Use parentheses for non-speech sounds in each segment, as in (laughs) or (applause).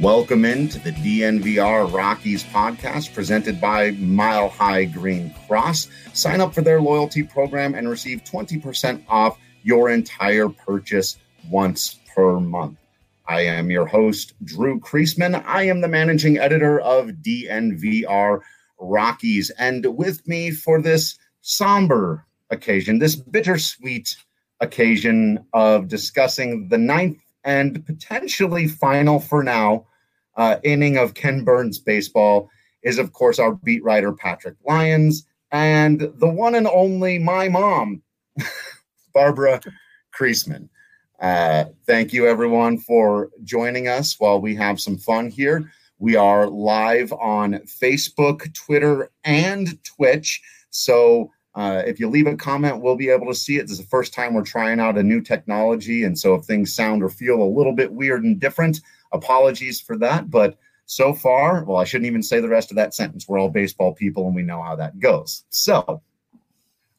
Welcome into the DNVR Rockies podcast presented by Mile High Green Cross. Sign up for their loyalty program and receive 20% off your entire purchase once per month. I am your host, Drew Creasman. I am the managing editor of DNVR Rockies. And with me for this somber occasion, this bittersweet occasion of discussing the ninth and potentially final for now uh, inning of Ken Burns baseball is, of course, our beat writer, Patrick Lyons, and the one and only my mom, (laughs) Barbara Creasman. Uh, thank you, everyone, for joining us while we have some fun here. We are live on Facebook, Twitter, and Twitch. So uh, if you leave a comment, we'll be able to see it. This is the first time we're trying out a new technology. And so if things sound or feel a little bit weird and different, apologies for that. But so far, well, I shouldn't even say the rest of that sentence. We're all baseball people and we know how that goes. So,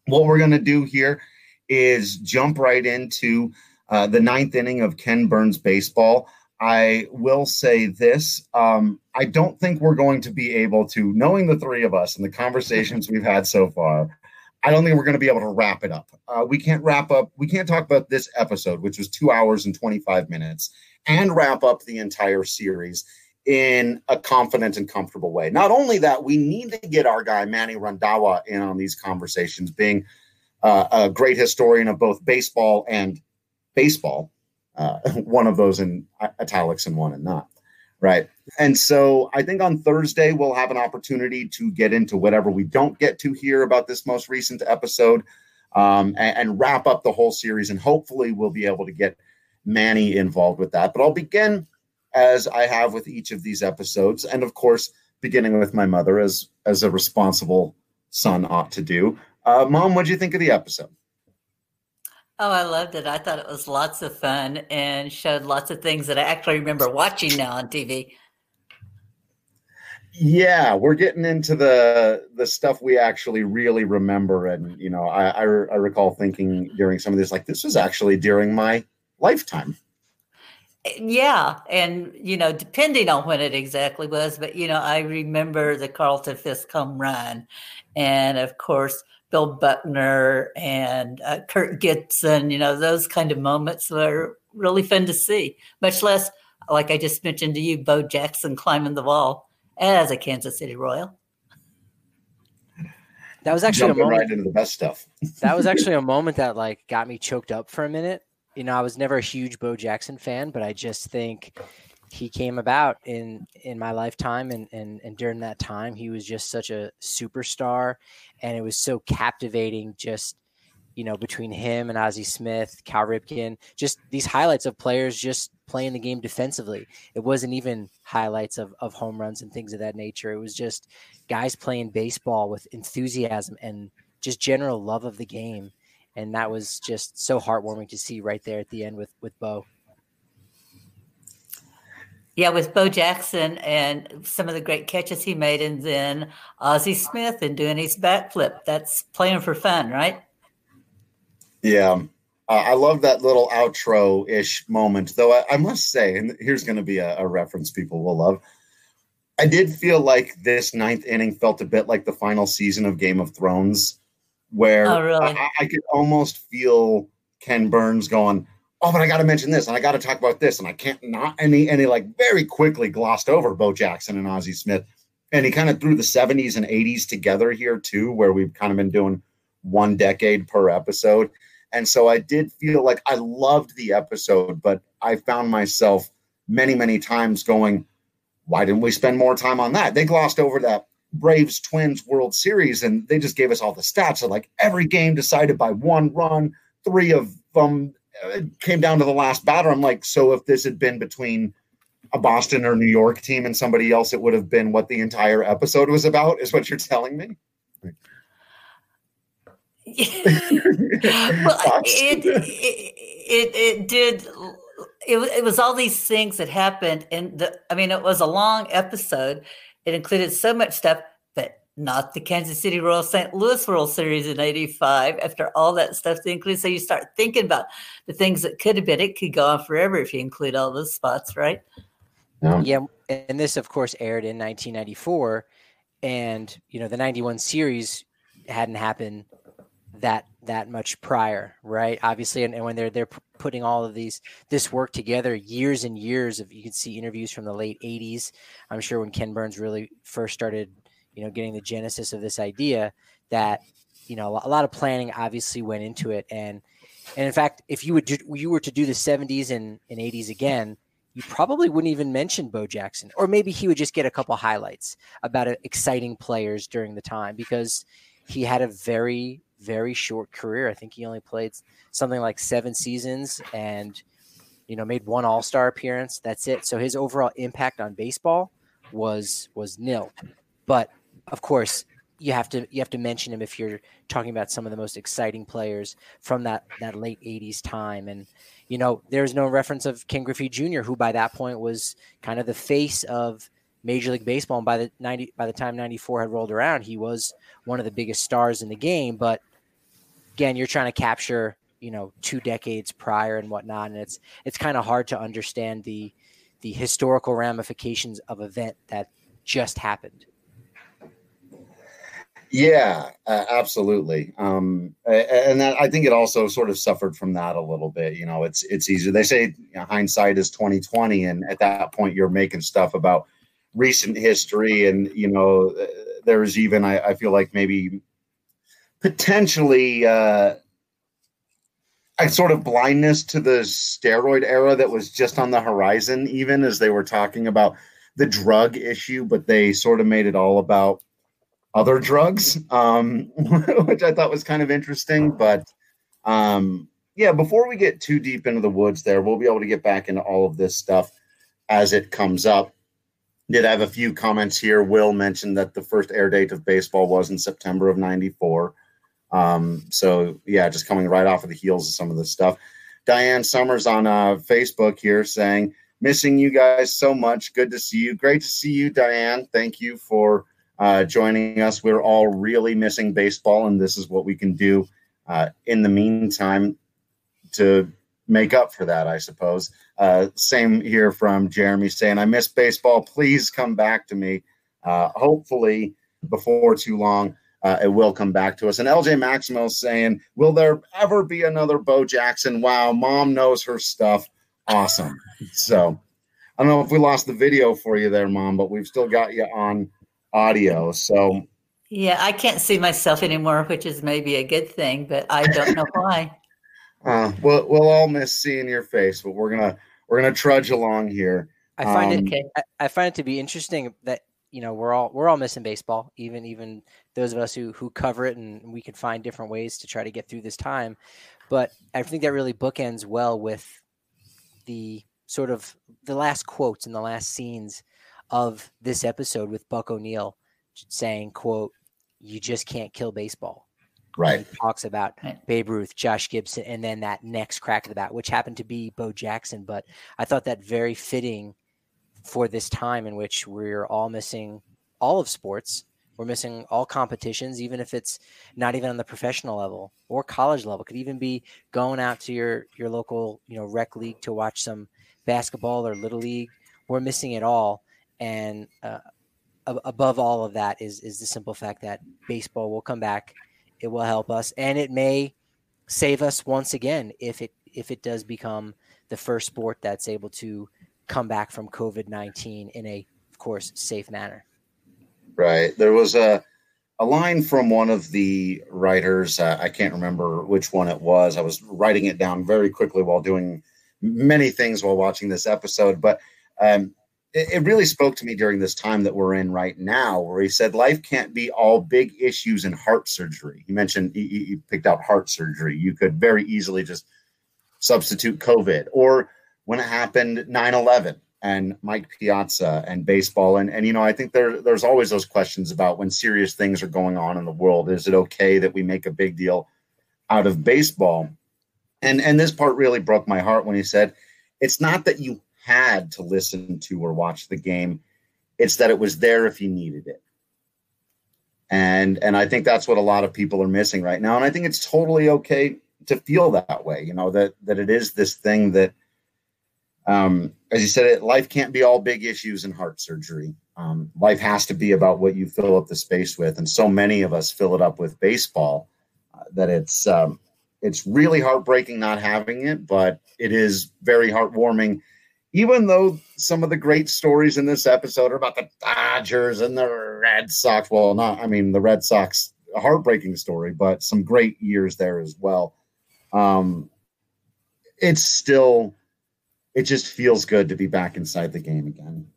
what we're going to do here is jump right into uh, the ninth inning of Ken Burns baseball. I will say this um, I don't think we're going to be able to, knowing the three of us and the conversations we've had so far, I don't think we're going to be able to wrap it up. Uh, we can't wrap up, we can't talk about this episode, which was two hours and 25 minutes, and wrap up the entire series in a confident and comfortable way. Not only that, we need to get our guy Manny Randhawa in on these conversations, being uh, a great historian of both baseball and baseball. Uh, (laughs) one of those in italics and one and not. Right. And so I think on Thursday, we'll have an opportunity to get into whatever we don't get to here about this most recent episode um, and, and wrap up the whole series. And hopefully, we'll be able to get Manny involved with that. But I'll begin as I have with each of these episodes. And of course, beginning with my mother as, as a responsible son ought to do. Uh, Mom, what do you think of the episode? Oh, I loved it. I thought it was lots of fun and showed lots of things that I actually remember watching now on TV. Yeah, we're getting into the the stuff we actually really remember, and you know, I I, I recall thinking during some of this, like this was actually during my lifetime. Yeah, and you know, depending on when it exactly was, but you know, I remember the Carlton Fisk home run, and of course Bill Buckner and uh, Kurt Gibson. You know, those kind of moments were really fun to see. Much less, like I just mentioned to you, Bo Jackson climbing the wall as a Kansas City Royal. That was actually Jumping a moment. right into the best stuff. that was actually a moment that like got me choked up for a minute. You know, I was never a huge Bo Jackson fan, but I just think he came about in in my lifetime and and and during that time he was just such a superstar and it was so captivating just you know between him and Ozzie Smith, Cal Ripken, just these highlights of players just playing the game defensively. It wasn't even highlights of of home runs and things of that nature. It was just guys playing baseball with enthusiasm and just general love of the game. And that was just so heartwarming to see right there at the end with with Bo. Yeah, with Bo Jackson and some of the great catches he made, and then Ozzie Smith and doing his backflip. That's playing for fun, right? Yeah. Uh, I love that little outro ish moment, though I, I, must say, and here's going to be a, a, reference people will love. I did feel like this ninth inning felt a bit like the final season of Game of Thrones, where oh, really? I, I could almost feel Ken Burns going, oh, but I got to mention this and I got to talk about this. And I can't not, any he like very quickly glossed over Bo Jackson and Ozzie Smith. And he kind of threw the 70s and 80s together here too, where we've kind of been doing one decade per episode. And so I did feel like I loved the episode, but I found myself many, many times going, why didn't we spend more time on that? They glossed over that Braves Twins World Series and they just gave us all the stats of like every game decided by one run, three of them uh, came down to the last batter. I'm like, so if this had been between a Boston or New York team and somebody else, it would have been what the entire episode was about, is what you're telling me? (laughs) well, (laughs) it, it, it, it did it, it was all these things that happened and the, i mean it was a long episode it included so much stuff but not the kansas city royal st louis world series in 85 after all that stuff they include so you start thinking about the things that could have been it could go on forever if you include all those spots right yeah. yeah and this of course aired in 1994 and you know the 91 series hadn't happened that that much prior, right? Obviously, and, and, when they're they're putting all of these this work together, years and years of you can see interviews from the late '80s. I'm sure when Ken Burns really first started, you know, getting the genesis of this idea, that you know a lot of planning obviously went into it, and and in fact, if you would do, you were to do the '70s and, and '80s again, you probably wouldn't even mention Bo Jackson, or maybe he would just get a couple highlights about uh, exciting players during the time because he had a very very short career. I think he only played something like seven seasons and you know made one All Star appearance. That's it. So his overall impact on baseball was was nil. But of course, you have to you have to mention him if you're talking about some of the most exciting players from that that late 80s time and you know there's no reference of Ken Griffey Jr. who by that point was kind of the face of Major League Baseball and by the 90 by the time 94 had rolled around he was one of the biggest stars in the game but again, you're trying to capture, you know, two decades prior and whatnot, and it's it's kind of hard to understand the the historical ramifications of event that just happened. Yeah, uh, absolutely. Um, and that, I think it also sort of suffered from that a little bit. You know, it's it's easier. They say you know, hindsight is twenty twenty, and at that point, you're making stuff about recent history, and you know, uh, there's even I, I feel like maybe potentially uh, a sort of blindness to the steroid era that was just on the horizon, even as they were talking about the drug issue, but they sort of made it all about other drugs, um, (laughs) which I thought was kind of interesting. But um, yeah, before we get too deep into the woods, there, we'll be able to get back into all of this stuff as it comes up. Did have a few comments here. Will mentioned that the first air date of baseball was in September of '94. Um, so yeah, just coming right off of the heels of some of this stuff. Diane Summers on uh, Facebook here saying, "Missing you guys so much. Good to see you. Great to see you, Diane. Thank you for uh, joining us. We're all really missing baseball, and this is what we can do uh, in the meantime to make up for that, I suppose. Uh, same here from Jeremy saying, I miss baseball. Please come back to me. Uh, hopefully, before too long uh, it will come back to us. And LJ Maximo saying, Will there ever be another Bo Jackson? Wow, mom knows her stuff. Awesome. (laughs) So I don't know if we lost the video for you there, mom, but we've still got you on audio. So yeah, I can't see myself anymore, which is maybe a good thing, but I don't know (laughs) why. Uh, we'll we'll all miss seeing your face, but we're gonna we're gonna trudge along here. I find um, it I, I find it to be interesting that you know we're all we're all missing baseball even even those of us who who cover it and we can find different ways to try to get through this time. But i think that really bookends well with the sort of the last quotes and the last scenes of this episode with buck o'neill saying quote you just can't kill baseball. Right. he talks about babe ruth josh gibson and then that next crack of the bat which happened to be bo jackson but i thought that very fitting for this time in which we're all missing all of sports. We're missing all competitions, even if it's not even on the professional level or college level. It could even be going out to your your local, you know, rec league to watch some basketball or little league. We're missing it all, and uh, above all of that is is the simple fact that baseball will come back. It will help us, and it may save us once again if it if it does become the first sport that's able to come back from COVID 19 in a, of course, safe manner. Right. There was a, a line from one of the writers. Uh, I can't remember which one it was. I was writing it down very quickly while doing many things while watching this episode. But um, it, it really spoke to me during this time that we're in right now, where he said life can't be all big issues in heart surgery. He mentioned he, he picked out heart surgery. You could very easily just substitute COVID or when it happened 9 11 and Mike Piazza and baseball. And, and you know, I think there, there's always those questions about when serious things are going on in the world. Is it okay that we make a big deal out of baseball? And, and this part really broke my heart when he said, it's not that you had to listen to or watch the game, it's that it was there if you needed it. And, and I think that's what a lot of people are missing right now. And I think it's totally okay to feel that way, you know, that, that it is this thing that, um, as you said, it, life can't be all big issues in heart surgery. Um, life has to be about what you fill up the space with, and so many of us fill it up with baseball uh, that it's um, it's really heartbreaking not having it, but it is very heartwarming. Even though some of the great stories in this episode are about the Dodgers and the Red Sox, well, not I mean the Red Sox, a heartbreaking story, but some great years there as well. Um, it's still it just feels good to be back inside the game again.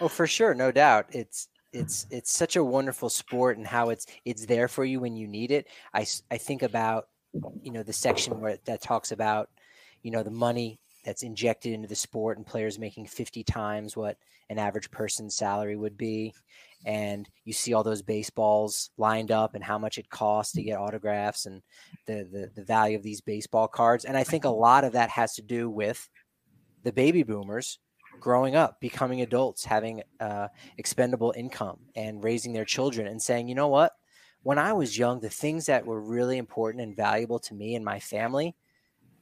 Oh, for sure, no doubt. It's it's it's such a wonderful sport and how it's it's there for you when you need it. I I think about you know the section where that talks about you know the money that's injected into the sport and players making 50 times what an average person's salary would be and you see all those baseballs lined up and how much it costs to get autographs and the, the the value of these baseball cards. And i think a lot of that has to do with the baby boomers growing up becoming adults having uh, expendable income and raising their children and saying you know what? When i was young the things that were really important and valuable to me and my family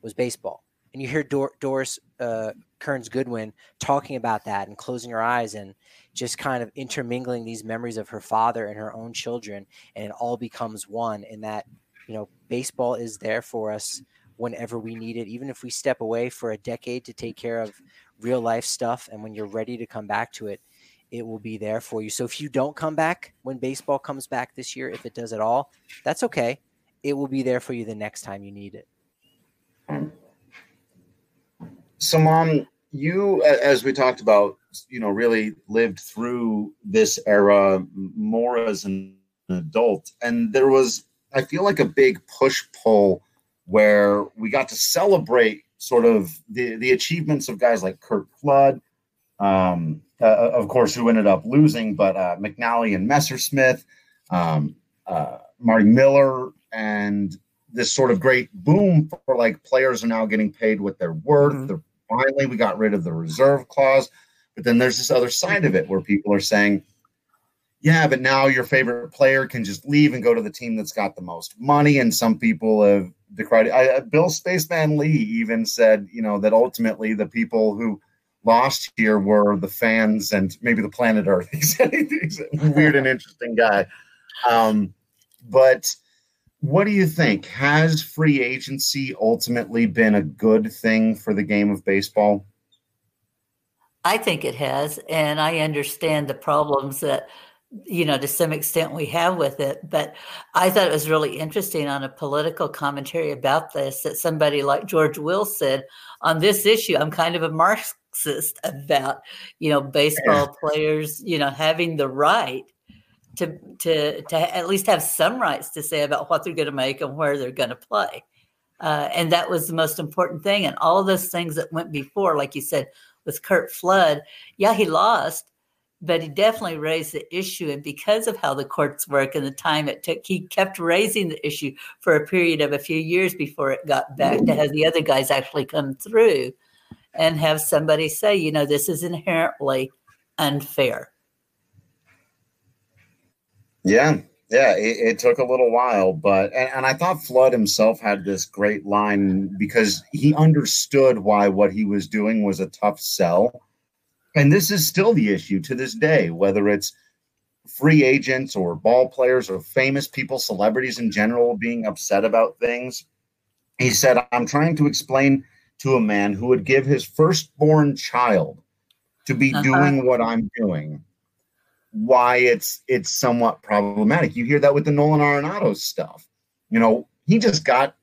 was baseball. And you hear Dor- doris uh, kearns goodwin talking about that and closing her eyes and just kind of intermingling these memories of her father and her own children and it all becomes one and that you know baseball is there for us whenever we need it even if we step away for a decade to take care of real life stuff and when you're ready to come back to it it will be there for you. So if you don't come back when baseball comes back this year if it does at all that's okay. It will be there for you the next time you need it so mom you as we talked about you know really lived through this era more as an adult. And there was i feel like a big push pull where we got to celebrate sort of the the achievements of guys like Curt Flood. Um, uh, of course who ended up losing but uh, mcnally and messersmith um, uh, marty miller and this sort of great boom for like players are now getting paid what they're worth. Mm-hmm. they're finally we got rid of the reserve clause. But then there's this other side of it where people are saying yeah but now your favorite player can just leave and go to the team that's got the most money. And some people have decried I, bill spaceman lee even said you know that ultimately the people who lost here were the fans and maybe the planet earth. (laughs) He's, he's a weird and interesting guy. Um, but what do you think? Has free agency ultimately been a good thing for the game of baseball? I think it has, and I understand the problems that you know to some extent we have with it. But I thought it was really interesting on a political commentary about this that somebody like George Will said on this issue. I'm kind of a Marxist about you know baseball yeah. players you know having the right to to to at least have some rights to say about what they're going to make and where they're going to play. Uh, and that was the most important thing. And all those things that went before, like you said, with Curt Flood, yeah, he lost, but he definitely raised the issue. And because of how the courts work and the time it took, he kept raising the issue for a period of a few years before it got back to have the other guys actually come through and have somebody say, you know, this is inherently unfair. Yeah, yeah, it, it, took a little while, but and, and, I thought Flood himself had this great line because he understood why what he was doing was a tough sell. And this is still the issue to this day, whether it's free agents or ball players or famous people, celebrities in general being upset about things. He said, I'm trying to explain to a man who would give his firstborn child to be uh-huh. doing what I'm doing why it's it's somewhat problematic. You hear that with the Nolan Arenado stuff. You know, he just got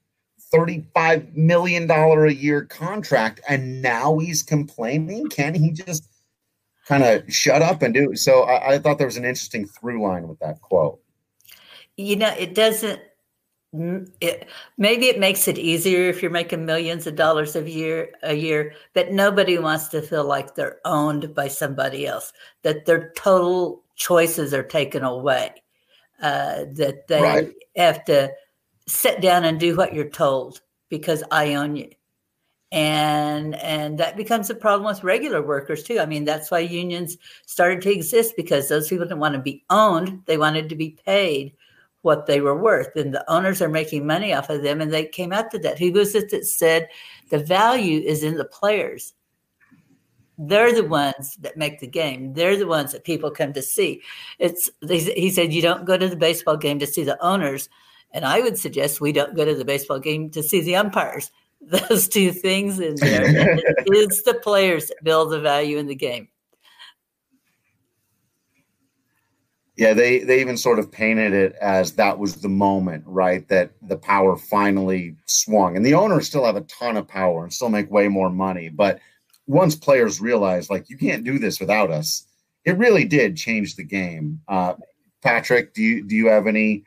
$35 million a year contract and now he's complaining. Can he just kind of shut up and do. So I, I thought there was an interesting through line with that quote. You know, it doesn't. It, maybe it makes it easier if you're making millions of dollars a year a year, but nobody wants to feel like they're owned by somebody else. That they're total choices are taken away. Uh, that they right. have to sit down and do what you're told because I own you and and that becomes a problem with regular workers too i mean that's why unions started to exist because those people didn't want to be owned they wanted to be paid what they were worth and the owners are making money off of them and they came out to that who was it that said the value is in the players they're the ones that make the game they're the ones that people come to see it's he said you don't go to the baseball game to see the owners and i would suggest we don't go to the baseball game to see the umpires (laughs) those two things in there. (laughs) it's the players that build the value in the game. Yeah, they they even sort of painted it as that was the moment, right? That the power finally swung. And the owners still have a ton of power and still make way more money. But once players realize, like, you can't do this without us, it really did change the game. Uh, Patrick, do you do you have any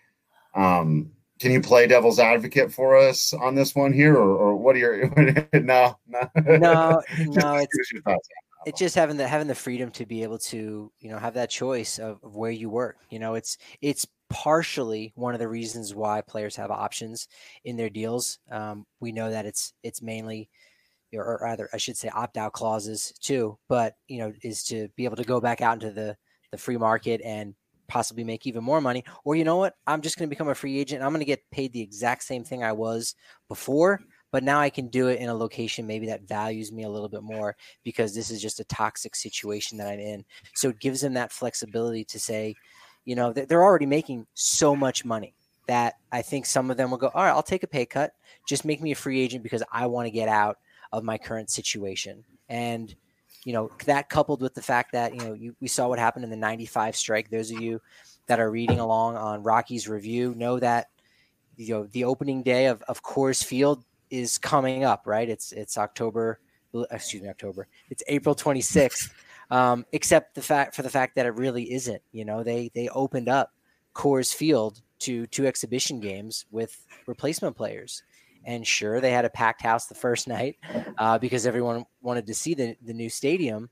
um, can you play devil's advocate for us on this one here, or, or what are your (laughs) no no no (laughs) no it's, it's just having the having the freedom to be able to you know have that choice of, of where you work. You know, it's it's partially one of the reasons why players have options in their deals. Um, we know that it's it's mainly or rather I should say opt out clauses too, but you know, is to be able to go back out into the the free market and possibly make even more money. Or you know what? I'm just going to become a free agent. I'm going to get paid the exact same thing I was before, but now I can do it in a location maybe that values me a little bit more because this is just a toxic situation that I'm in. So it gives them that flexibility to say, you know, they're already making so much money that I think some of them will go, all right, I'll take a pay cut. Just make me a free agent because I want to get out of my current situation. And you know that coupled with the fact that you know you, we saw what happened in the 95 strike those of you that are reading along on rocky's review know that you know the opening day of, of coors field is coming up right? It's it's october excuse me october. It's april 26th um, except the fact for the fact that it really isn't you know? They they opened up coors field to two exhibition games with replacement players and sure, they had a packed house the first night uh, because everyone wanted to see the, the new stadium.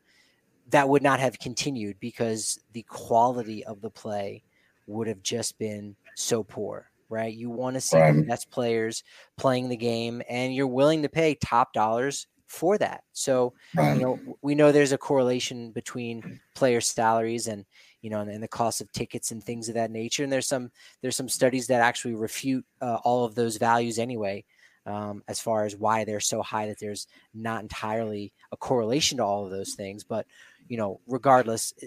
That would not have continued because the quality of the play would have just been so poor, right? You want to see right. the best players playing the game, and you're willing to pay top dollars for that. So, right. you know, we know there's a correlation between player salaries and you know, and, and, the cost of tickets and things of that nature. And there's some there's some studies that actually refute uh, all of those values anyway um, as far as why they're so high that there's not entirely a correlation to all of those things. But you know, regardless, eh,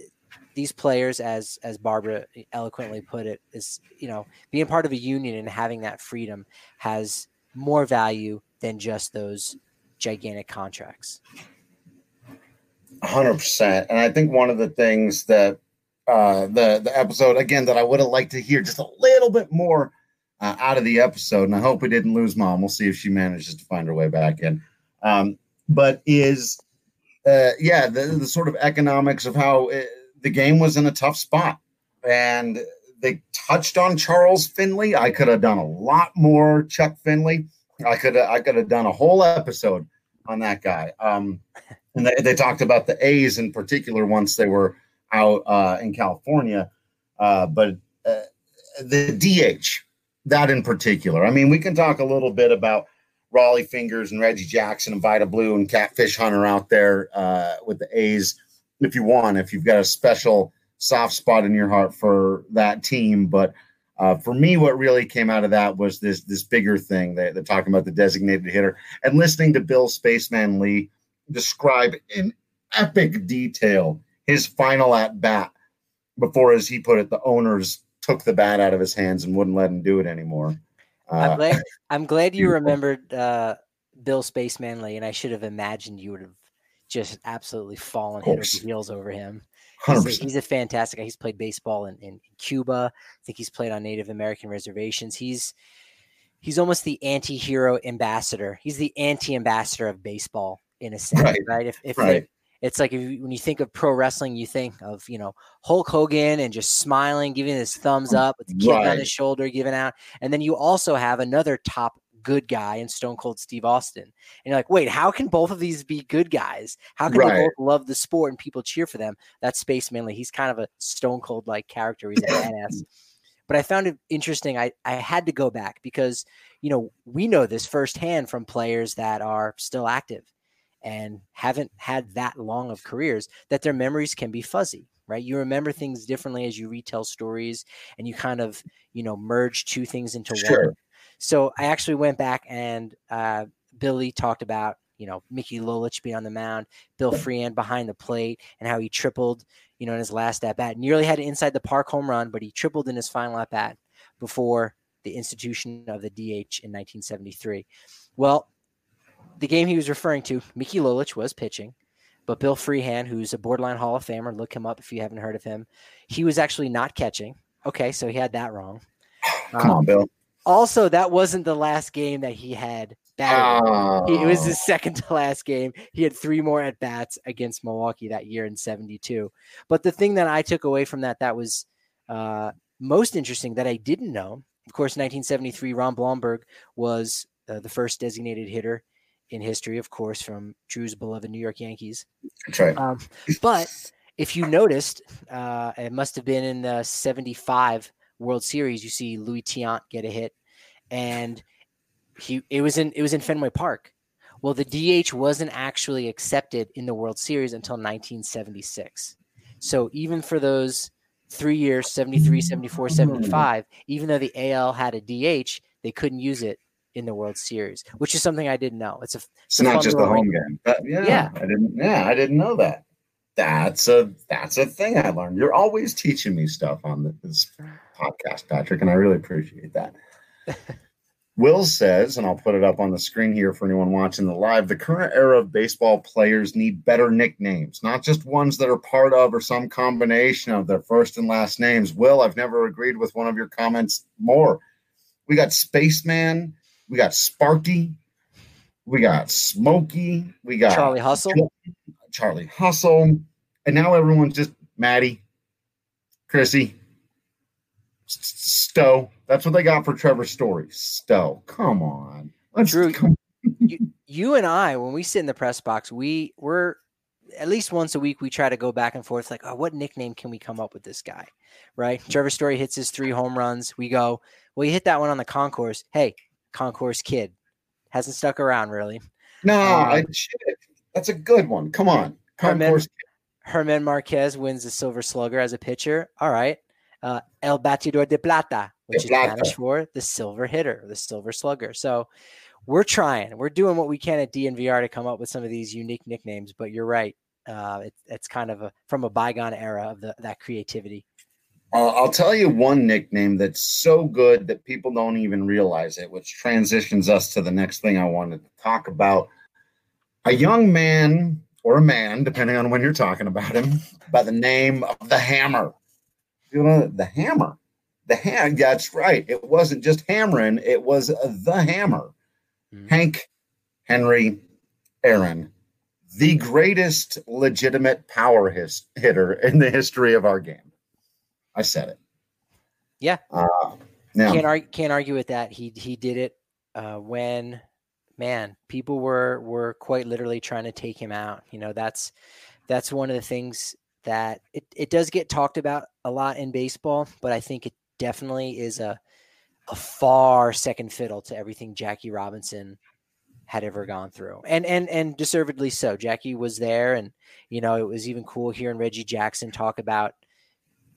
these players, as as Barbara eloquently put it, is you know being part of a union and having that freedom has more value than just those gigantic contracts. Hundred percent, and I think one of the things that uh, the the episode again that I would have liked to hear just a little bit more uh, out of the episode, and I hope we didn't lose mom. We'll see if she manages to find her way back in. Um, but is uh, yeah, the, the sort of economics of how it, uh, the game was in a tough spot, and they touched on Charles Finley. I could have done a lot more Chuck Finley. I could I could have done a whole episode on that guy. Um, and they, they talked about the A's in particular once they were out uh, in California. Uh, but uh, the DH that in particular. I mean, we can talk a little bit about Rollie Fingers and Reggie Jackson and Vida Blue and Catfish Hunter out there uh, with the A's if you want, if you've got a special soft spot in your heart for that team. But uh, for me, what really came out of that was this this bigger thing. They, they're talking about the designated hitter and listening to Bill Spaceman Lee describe in epic detail his final at bat before, as he put it, the owners took the bat out of his hands and wouldn't let him do it anymore. Uh, I'm glad. I'm glad you remembered uh, Bill Spaceman Lee, and I should have imagined you would have just absolutely fallen head over heels over him. He's a, he's a, fantastic guy. He's played baseball in, in, Cuba. I think he's played on Native American reservations. He's he's almost the anti-hero ambassador. He's the anti-ambassador of baseball in a sense, right? right? If if, right. It's like you, when you think of pro wrestling, you think of you know Hulk Hogan and just smiling, giving his thumbs up with the kid right. on his shoulder, giving out, and then you also have another top good guy in Stone Cold Steve Austin. And you're like, wait, how can both of these be good guys? How can right. they both love the sport and people cheer for them? That's Spaceman Lee. He's kind of a Stone Cold like character. He's a badass. (laughs) But I found it interesting. I, I had to go back because, you know, we know this firsthand from players that are still active and haven't had that long of careers that their memories can be fuzzy right you remember things differently as you retell stories and you kind of you know merge two things into sure. one so I actually went back and uh, Billy talked about you know Mickey Lolich being on the mound, Bill Freehan behind the plate, and how he tripled you know in his last at bat. Nearly had an inside the park home run, but he tripled in his final at bat before the institution of the DH in 1973. Well, the game he was referring to, Mickey Lolich was pitching, but Bill Freehan, who's a borderline Hall of Famer, look him up if you haven't heard of him. He was actually not catching. Okay, so he had that wrong. Come um, on, Bill. Also, that wasn't the last game that he had batted. Oh. It was his second to last game. He had three more at bats against Milwaukee that year in 72. But the thing that I took away from that that was uh, most interesting that I didn't know, of course, 1973, Ron Blomberg was uh, the first designated hitter in history, of course, from Drew's beloved New York Yankees. That's right. Um, but if you noticed, uh, it must have been in the 75 World Series, you see Luis Tiant get a hit, and he it was in it was in Fenway Park. Well, the DH wasn't actually accepted in the World Series until 1976. So even for those three years 73 74 75 even though the al had a dh they couldn't use it in the world series which is something i didn't know it's a it's, not just the home game but yeah, yeah i didn't yeah i didn't know that that's a that's a thing I learned. You're always teaching me stuff on this podcast, Patrick, and I really appreciate that. (laughs) Will says, and I'll put it up on the screen here for anyone watching the live. The current era of baseball players need better nicknames, not just ones that are part of or some combination of their first and last names. Will, I've never agreed with one of your comments more. We got Spaceman, we got Sparky, we got Smokey, we got Charlie Hustle. Charlie Hustle, and now everyone's just Maddie, Chrissy, Stowe. That's what they got for Trevor Story. Stowe, come on. Let's Drew, come. you, you and I, when we sit in the press box, we we're at least once a week we try to go back and forth like, oh, what nickname can we come up with this guy? Right? Trevor Story hits his three home runs. We go, well, you hit that one on the concourse. Hey, concourse kid hasn't stuck around really. No, um, That's a good one. Come on. German, German Marquez wins the Silver Slugger as a pitcher. All right. Uh, El Batidor de Plata, which de is. Spanish for the silver hitter, the silver slugger. So we're trying. We're doing what we can at DNVR to come up with some of these unique nicknames. But you're right. Uh, it, it's kind of a, from a bygone era of the, that creativity. Uh, I'll tell you one nickname that's so good that people don't even realize it, which transitions us to the next thing I wanted to talk about a young man or a man, depending on when you're talking about him, by the name of the Hammer. You know, the Hammer. The hand, That's right. It wasn't just hammering, it was the Hammer. Mm-hmm. Hank Henry Aaron, the greatest legitimate power his, hitter in the history of our game. I said it. Yeah. Uh, now, can't argue, can't argue with that. He he did it uh, when man, people were were quite literally trying to take him out. You know, that's that's one of the things that it, it does get talked about a lot in baseball, but I think it definitely is a a far second fiddle to everything Jackie Robinson had ever gone through. And and and deservedly so. Jackie was there and you know, it was even cool hearing Reggie Jackson talk about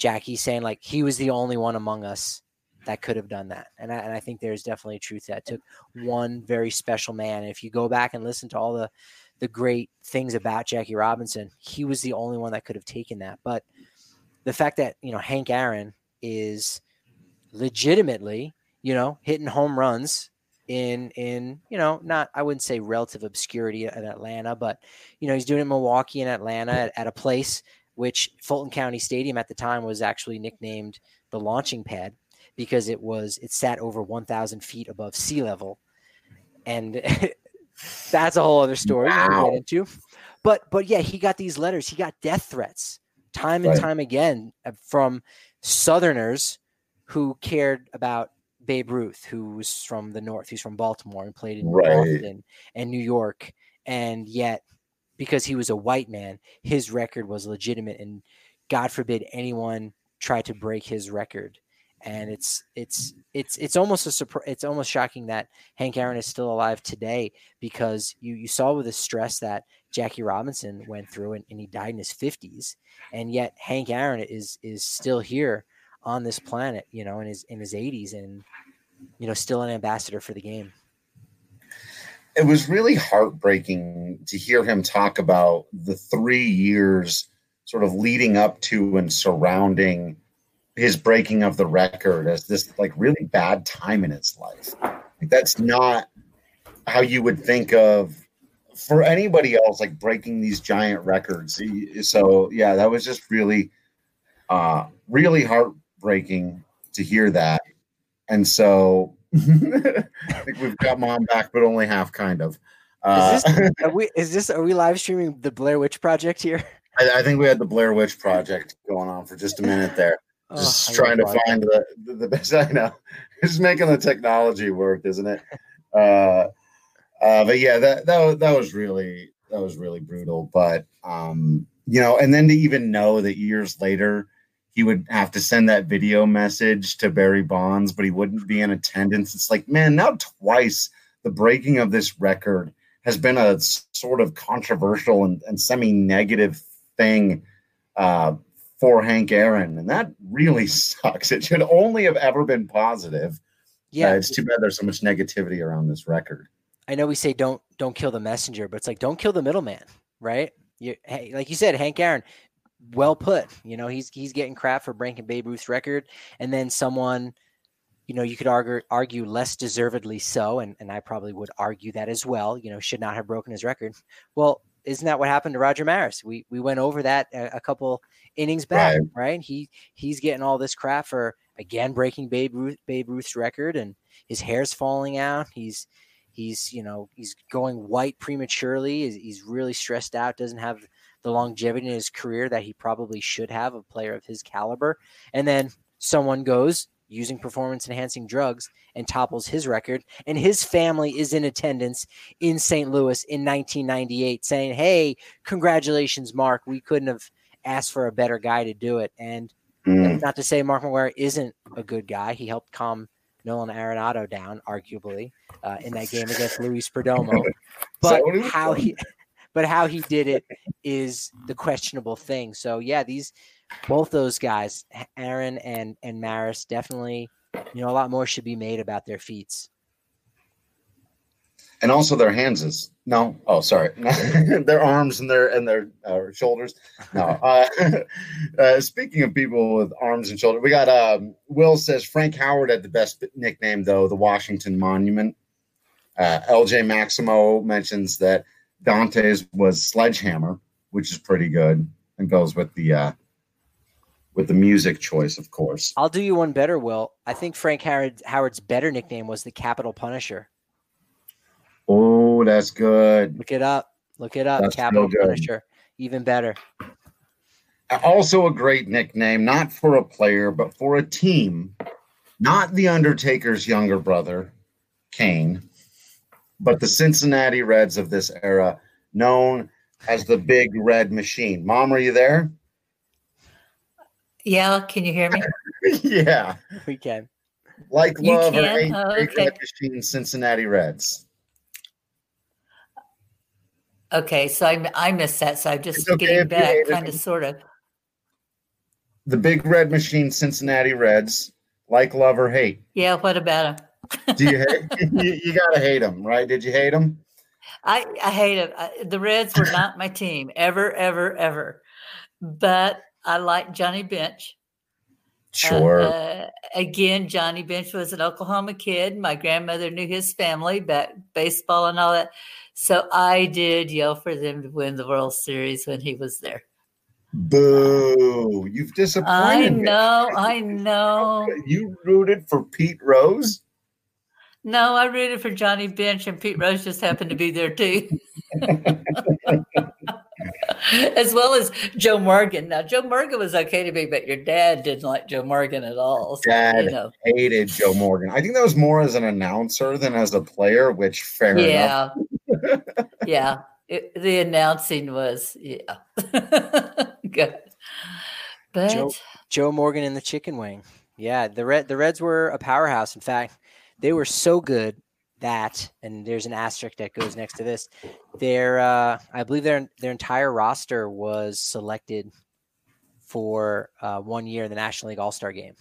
Jackie saying like he was the only one among us that could have done that. And I, and I think there's definitely truth that took one very special man. If you go back and listen to all the the great things about Jackie Robinson, he was the only one that could have taken that. But the fact that you know Hank Aaron is legitimately, you know, hitting home runs in in you know not I wouldn't say relative obscurity in Atlanta, but you know he's doing it in Milwaukee and Atlanta at, at a place which Fulton County Stadium at the time was actually nicknamed the launching pad because it was it sat over 1,000 feet above sea level, and (laughs) that's a whole other story wow. we get into. But but yeah, he got these letters. He got death threats time and Right. time again uh, from Southerners who cared about Babe Ruth, who was from the North. He's from Baltimore and played in Right. Boston and New York. And yet, because he was a white man, his record was legitimate. And God forbid anyone try to break his record. And it's it's it's it's almost a surprise. It's almost shocking that Hank Aaron is still alive today because you you saw with the stress that Jackie Robinson went through and, and he died in his fifties, and yet Hank Aaron is is still here on this planet, you know, in his in his eighties and you know still an ambassador for the game. It was really heartbreaking to hear him talk about the three years sort of leading up to and surrounding his breaking of the record as this like really bad time in his life. Like, that's not how you would think of for anybody else like breaking these giant records. So yeah, that was just really uh really heartbreaking to hear that. And so (laughs) I think we've got mom back, but only half kind of. Uh, Is this, (laughs) are we is this are we live streaming the Blair Witch Project here? (laughs) I, I think we had the Blair Witch Project going on for just a minute there. Just Oh, trying to find the, the, the best I know. Just making the technology work, isn't it? Uh, uh, but yeah, that that that was really that was really brutal. But um, you know, and then to even know that years later he would have to send that video message to Barry Bonds, but he wouldn't be in attendance. It's like, man, now twice the breaking of this record has been a sort of controversial and, and semi-negative thing uh, for Hank Aaron, and that really (laughs) sucks. It should only have ever been positive. Yeah, Uh, it's too bad there's so much negativity around this record. I know we say don't don't kill the messenger, but it's like don't kill the middleman, right? You, hey, like you said, Hank Aaron, well put. You know, he's he's getting crap for breaking Babe Ruth's record, and then someone, you know, you could argue argue less deservedly so, and and I probably would argue that as well. You know, should not have broken his record. Well, isn't that what happened to Roger Maris? We we went over that a, a couple innings back, Right. right? He he's getting all this crap for again breaking Babe Ruth Babe Ruth's record, and his hair's falling out. He's he's you know he's going white prematurely. He's, he's really stressed out. Doesn't have the longevity in his career that he probably should have. A player of his caliber, and then someone goes using performance enhancing drugs and topples his record and his family is in attendance in St. Louis in 1998 saying hey congratulations Mark we couldn't have asked for a better guy to do it and Mm. not to say Mark McGwire isn't a good guy. He helped calm Nolan Arenado down, arguably, uh, in that game against Luis Perdomo. (laughs) But what he was how he, but how he did it is the questionable thing. So yeah, these both those guys, Aaron and and Maris, definitely, you know, a lot more should be made about their feats. and also their hands is no. Oh, sorry, (laughs) their arms and their and their uh, shoulders. No. Uh, (laughs) uh, speaking of people with arms and shoulders, we got um, Will says Frank Howard had the best nickname though, the Washington Monument. Uh, LJ Maximo mentions that Dante's was Sledgehammer, which is pretty good and goes with the uh, with the music choice, of course. I'll do you one better, Will. I think Frank Howard, Howard's better nickname was the Capital Punisher. Oh, that's good. Look it up. Look it up. That's Capital. Punisher. Even better. Also, a great nickname, not for a player, but for a team. Not the Undertaker's younger brother, Kane, but the Cincinnati Reds of this era, known as the Big Red Machine. Mom, are you there? Yeah, can you hear me? (laughs) yeah. We can. Like You love or hate, Oh, Big okay. Red Machine, Cincinnati Reds. Okay, so I I missed that, so I'm just okay getting back, kind of, sort of. The Big Red Machine, Cincinnati Reds. Like love or hate. Yeah, what about him? Do you hate? you, you gotta hate them, right? Did you hate them? I I hate it. I, the Reds were not my team ever, ever, ever. But I like Johnny Bench. Uh, Sure. uh, again, Johnny Bench was an Oklahoma kid. My grandmother knew his family, back baseball and all that. So I did yell for them to win the World Series when he was there. Boo! You've disappointed I me. know, I know. You rooted for Pete Rose? No, I rooted for Johnny Bench, and Pete Rose just happened to be there too. (laughs) as well as Joe Morgan. Now, Joe Morgan was okay to me, but your dad didn't like Joe Morgan at all. So, dad you know. hated Joe Morgan. I think that was more as an announcer than as a player, which fair yeah. enough. (laughs) yeah. It, the announcing was, yeah. (laughs) Good. But Joe, Joe Morgan in the chicken wing. Yeah, the Red the Reds were a powerhouse. In fact, they were so good that, and there's an asterisk that goes next to this. Their, uh, I believe their their entire roster was selected for uh, one year in the National League All Star Game,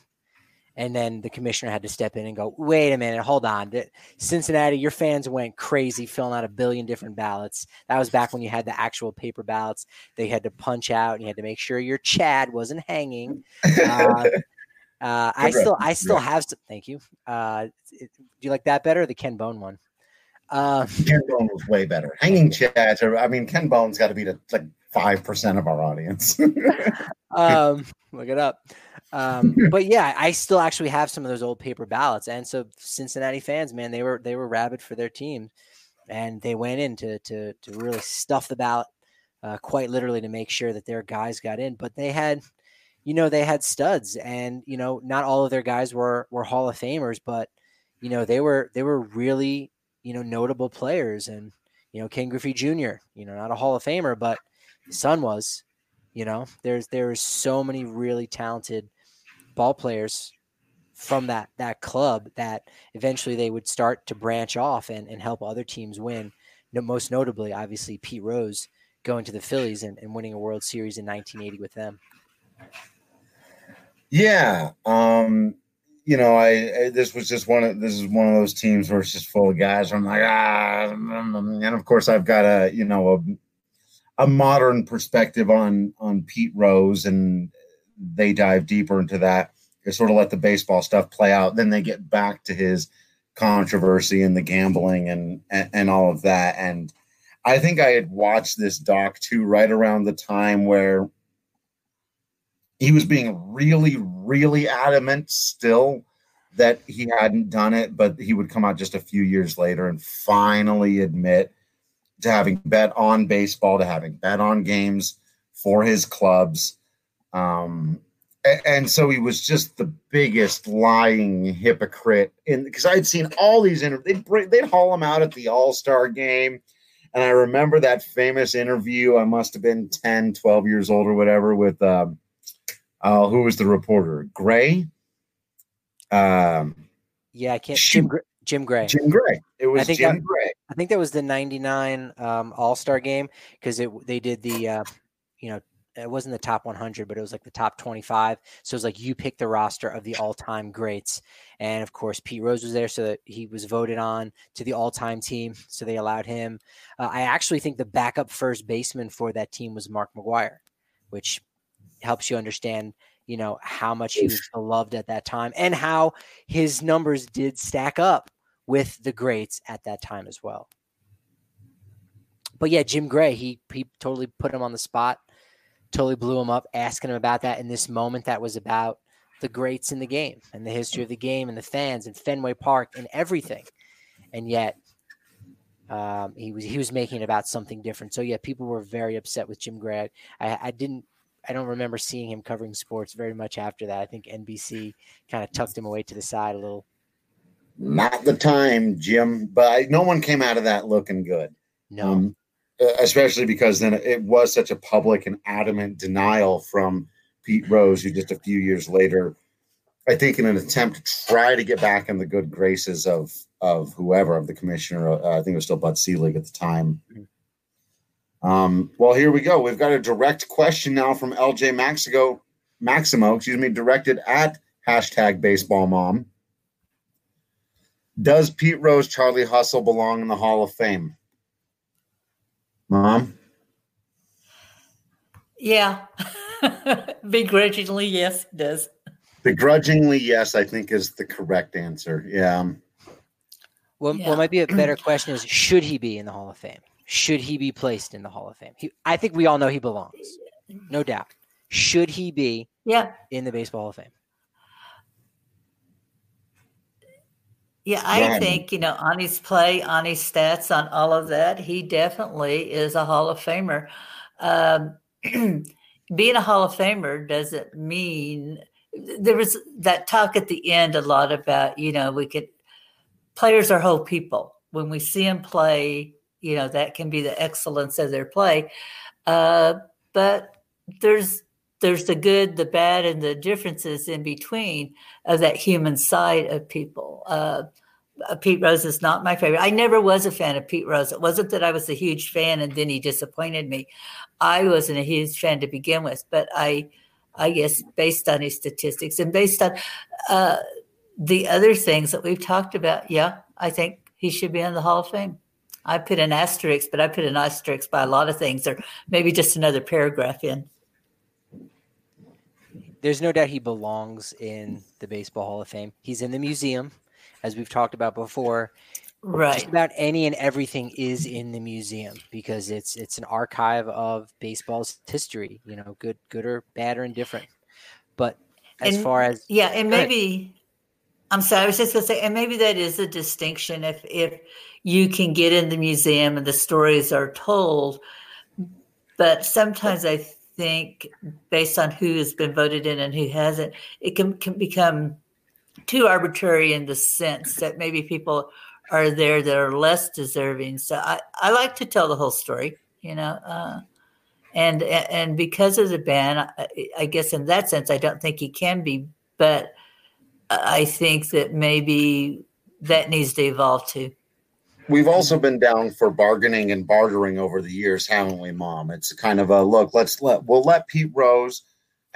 and then the commissioner had to step in and go, "Wait a minute, hold on, Cincinnati, your fans went crazy filling out a billion different ballots. That was back when you had the actual paper ballots. They had to punch out, and you had to make sure your Chad wasn't hanging." (laughs) Uh, uh, I still, I still have. Some, thank you. Uh, it, do you like that better, the Ken Bone one? Uh, (laughs) Ken Bone was way better. Hanging Chad. I mean, Ken Bone's got to be the like five percent of our audience. (laughs) um, look it up. Um, (laughs) but yeah, I still actually have some of those old paper ballots, and so Cincinnati fans, man, they were they were rabid for their team, and they went in to to to really stuff the ballot, uh, quite literally to make sure that their guys got in. But they had you know, they had studs and, you know, not all of their guys were, were Hall of Famers, but, you know, they were, they were really, you know, notable players and, you know, Ken Griffey Jr., you know, not a Hall of Famer, but his son was, you know, there's, there's so many really talented ball players from that, that club that eventually they would start to branch off and, and help other teams win. most notably, obviously Pete Rose going to the Phillies and, and winning a World Series in 1980 with them. Yeah. Um, you know, I, I, this was just one of this is one of those teams where it's just full of guys. I'm like, ah, and of course I've got a you know a a modern perspective on on Pete Rose, and they dive deeper into that. They sort of let the baseball stuff play out. Then they get back to his controversy and the gambling and, and and all of that. And I think I had watched this doc too right around the time where he was being really, really adamant still that he hadn't done it, but he would come out just a few years later and finally admit to having bet on baseball, to having bet on games for his clubs. Um, and so he was just the biggest lying hypocrite. And because I'd seen all these interviews, they'd, they'd haul him out at the All Star game. And I remember that famous interview. I must have been 10, 12 years old or whatever with um, uh, who was the reporter? Gray. Um, yeah, I can't. Jim, Jim Gray. Jim Gray. It was I think Jim that, Gray. I think that was the '99 um, All Star game because it they did the uh, you know it wasn't the top 100, but it was like the top 25. So it was like you pick the roster of the all-time greats, and of course Pete Rose was there, so that he was voted on to the all-time team. So they allowed him. Uh, I actually think the backup first baseman for that team was Mark McGwire, which helps you understand you know how much he was beloved at that time and how his numbers did stack up with the greats at that time as well but yeah jim gray he he totally put him on the spot totally blew him up asking him about that in this moment that was about the greats in the game and the history of the game and the fans and fenway park and everything and yet um, he was he was making it about something different. So yeah, people were very upset with Jim Gray. I, I didn't I don't remember seeing him covering sports very much after that. I think NBC kind of tucked him away to the side a little. Not the time, Jim, but I, no one came out of that looking good. No. Um, especially because then it was such a public and adamant denial from Pete Rose, who just a few years later, I think, in an attempt to try to get back in the good graces of of whoever of the commissioner, uh, I think it was still Bud Selig at the time. Um, well, here we go. We've got a direct question now from LJ Maximo, Maximo, excuse me, directed at hashtag baseball mom. Does Pete Rose, Charlie Hustle belong in the Hall of Fame? Mom? Yeah. (laughs) Begrudgingly, yes, it does. Begrudgingly, yes, I think is the correct answer. Yeah. Well, yeah. what might be a better (clears throat) question is should he be in the Hall of Fame? Should he be placed in the Hall of Fame? He, I think we all know he belongs, no doubt. Should he be yeah. in the Baseball Hall of Fame? Yeah, I yeah. think, you know, on his play, on his stats, on all of that, he definitely is a Hall of Famer. um, (clears throat) being a Hall of Famer doesn't mean there was that talk at the end a lot about you know we could players are whole people when we see them play you know that can be the excellence of their play uh, but there's there's the good the bad and the differences in between of that human side of people uh, uh, Pete Rose is not my favorite. I never was a fan of Pete Rose. It wasn't that I was a huge fan and then he disappointed me. I wasn't a huge fan to begin with, but I, I guess based on his statistics and based on uh, the other things that we've talked about, yeah, I think he should be in the Hall of Fame. I put an asterisk, but I put an asterisk by a lot of things, or maybe just another paragraph in. There's no doubt he belongs in the Baseball Hall of Fame. He's in the museum as we've talked about before. Right. Just about any and everything is in the museum because it's it's an archive of baseball's history, you know, good good or bad or indifferent. But as and, far as Yeah, and maybe I'm sorry, I was just gonna say, and maybe that is a distinction if if you can get in the museum and the stories are told. But sometimes I think based on who has been voted in and who hasn't, it can, can become too arbitrary in the sense that maybe people are there that are less deserving. So I, I like to tell the whole story, you know, uh, and and because of the ban, I, I, guess in that sense, I don't think he can be, but I think that maybe that needs to evolve too. We've also been down for bargaining and bartering over the years, haven't we, Mom? It's kind of a look. Let's let we'll let Pete Rose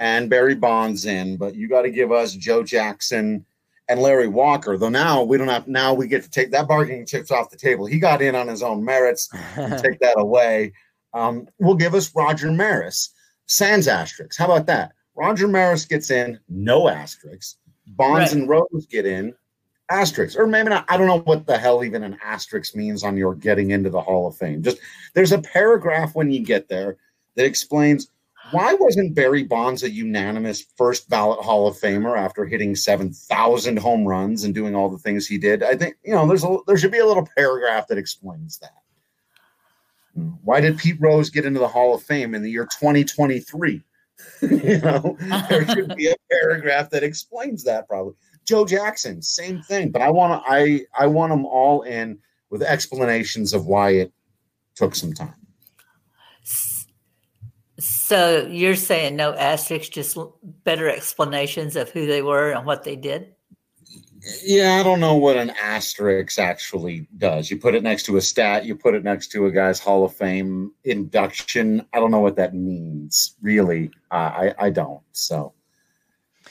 and Barry Bonds in, but you got to give us Joe Jackson and Larry Walker. Though now we don't have now we get to take that bargaining chips off the table. He got in on his own merits. (laughs) take that away. Um, will give us Roger Maris. Sans asterisks. How about that? Roger Maris gets in, no asterisks. Bonds right. and Rose get in, asterisks. Or maybe not. I don't know what the hell even an asterisk means on your getting into the Hall of Fame. Just there's a paragraph when you get there that explains why wasn't Barry Bonds a unanimous first ballot Hall of Famer after hitting 7,000 home runs and doing all the things he did? I think, you know, there's a, there should be a little paragraph that explains that. Hmm, why did Pete Rose get into the Hall of Fame in the year 2023? (laughs) (laughs) you know, there should be a paragraph that explains that probably. Joe Jackson, same thing, but I want to I I want them all in with explanations of why it took some time. So you're saying no asterisks, just better explanations of who they were and what they did? Yeah, I don't know what an asterisk actually does. You put it next to a stat, you put it next to a guy's Hall of Fame induction. I don't know what that means, really. Uh, I, I don't. So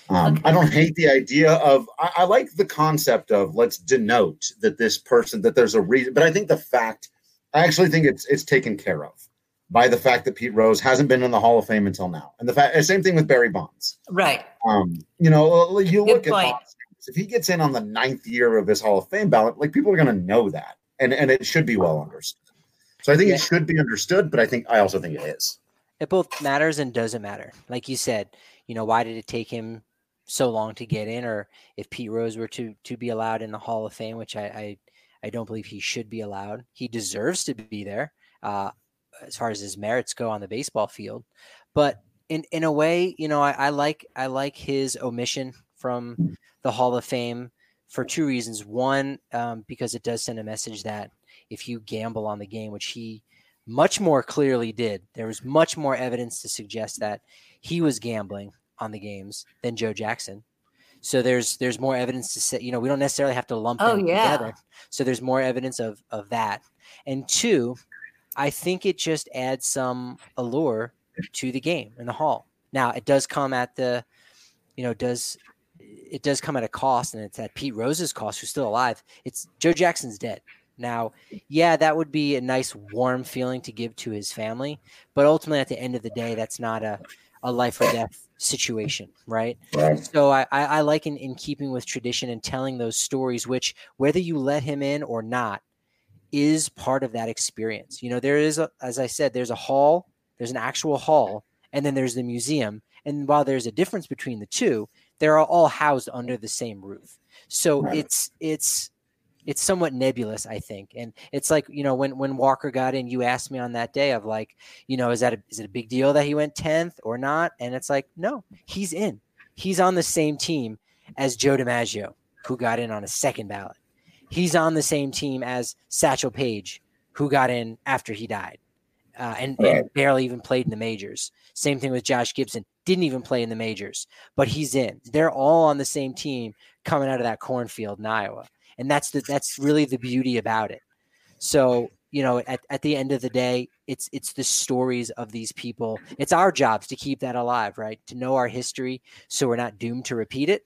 um, okay. I don't hate the idea of, I, I like the concept of let's denote that this person, that there's a reason, but I think the fact, I actually think it's it's taken care of by the fact that Pete Rose hasn't been in the Hall of Fame until now, and the fact same thing with Barry Bonds. Right. Um, you know, you Good look point. at Bonds, if he gets in on the ninth year of his Hall of Fame ballot, like people are going to know that, and and it should be well understood. So I think yeah. it should be understood, but I think I also think it is. It both matters and doesn't matter. Like you said, you know, why did it take him so long to get in, or if Pete Rose were to to be allowed in the Hall of Fame, which I I, I don't believe he should be allowed. He deserves to be there. Uh, as far as his merits go on the baseball field. But in in a way, you know, I, I like I like his omission from the Hall of Fame for two reasons. One, um, because it does send a message that if you gamble on the game, which he much more clearly did, there was much more evidence to suggest that he was gambling on the games than Joe Jackson. So there's there's more evidence to say, you know, we don't necessarily have to lump oh, them yeah. together. So there's more evidence of of that. And two, I think it just adds some allure to the game in the hall. Now it does come at the, you know, does it does come at a cost, and it's at Pete Rose's cost, who's still alive. It's Joe Jackson's dead. Now, yeah, that would be a nice warm feeling to give to his family, but ultimately, at the end of the day, that's not a a life or death situation, right? right. So I, I, I like in, in keeping with tradition and telling those stories, which whether you let him in or not, is part of that experience. You know, there is, a, as I said, there's a hall, there's an actual hall, and then there's the museum. And while there's a difference between the two, they're all housed under the same roof. So right. it's it's it's somewhat nebulous, I think. And it's like, you know, when when Walker got in, you asked me on that day of like, you know, is that a, is it a big deal that he went 10th or not? And it's like, no, he's in. He's on the same team as Joe DiMaggio, who got in on a second ballot. He's on the same team as Satchel Paige, who got in after he died. Uh, and, right. and barely even played in the majors. Same thing with Josh Gibson, didn't even play in the majors, but he's in. They're all on the same team coming out of that cornfield in Iowa and that's the that's really the beauty about it so you know at, at the end of the day it's it's the stories of these people it's our jobs to keep that alive right to know our history so we're not doomed to repeat it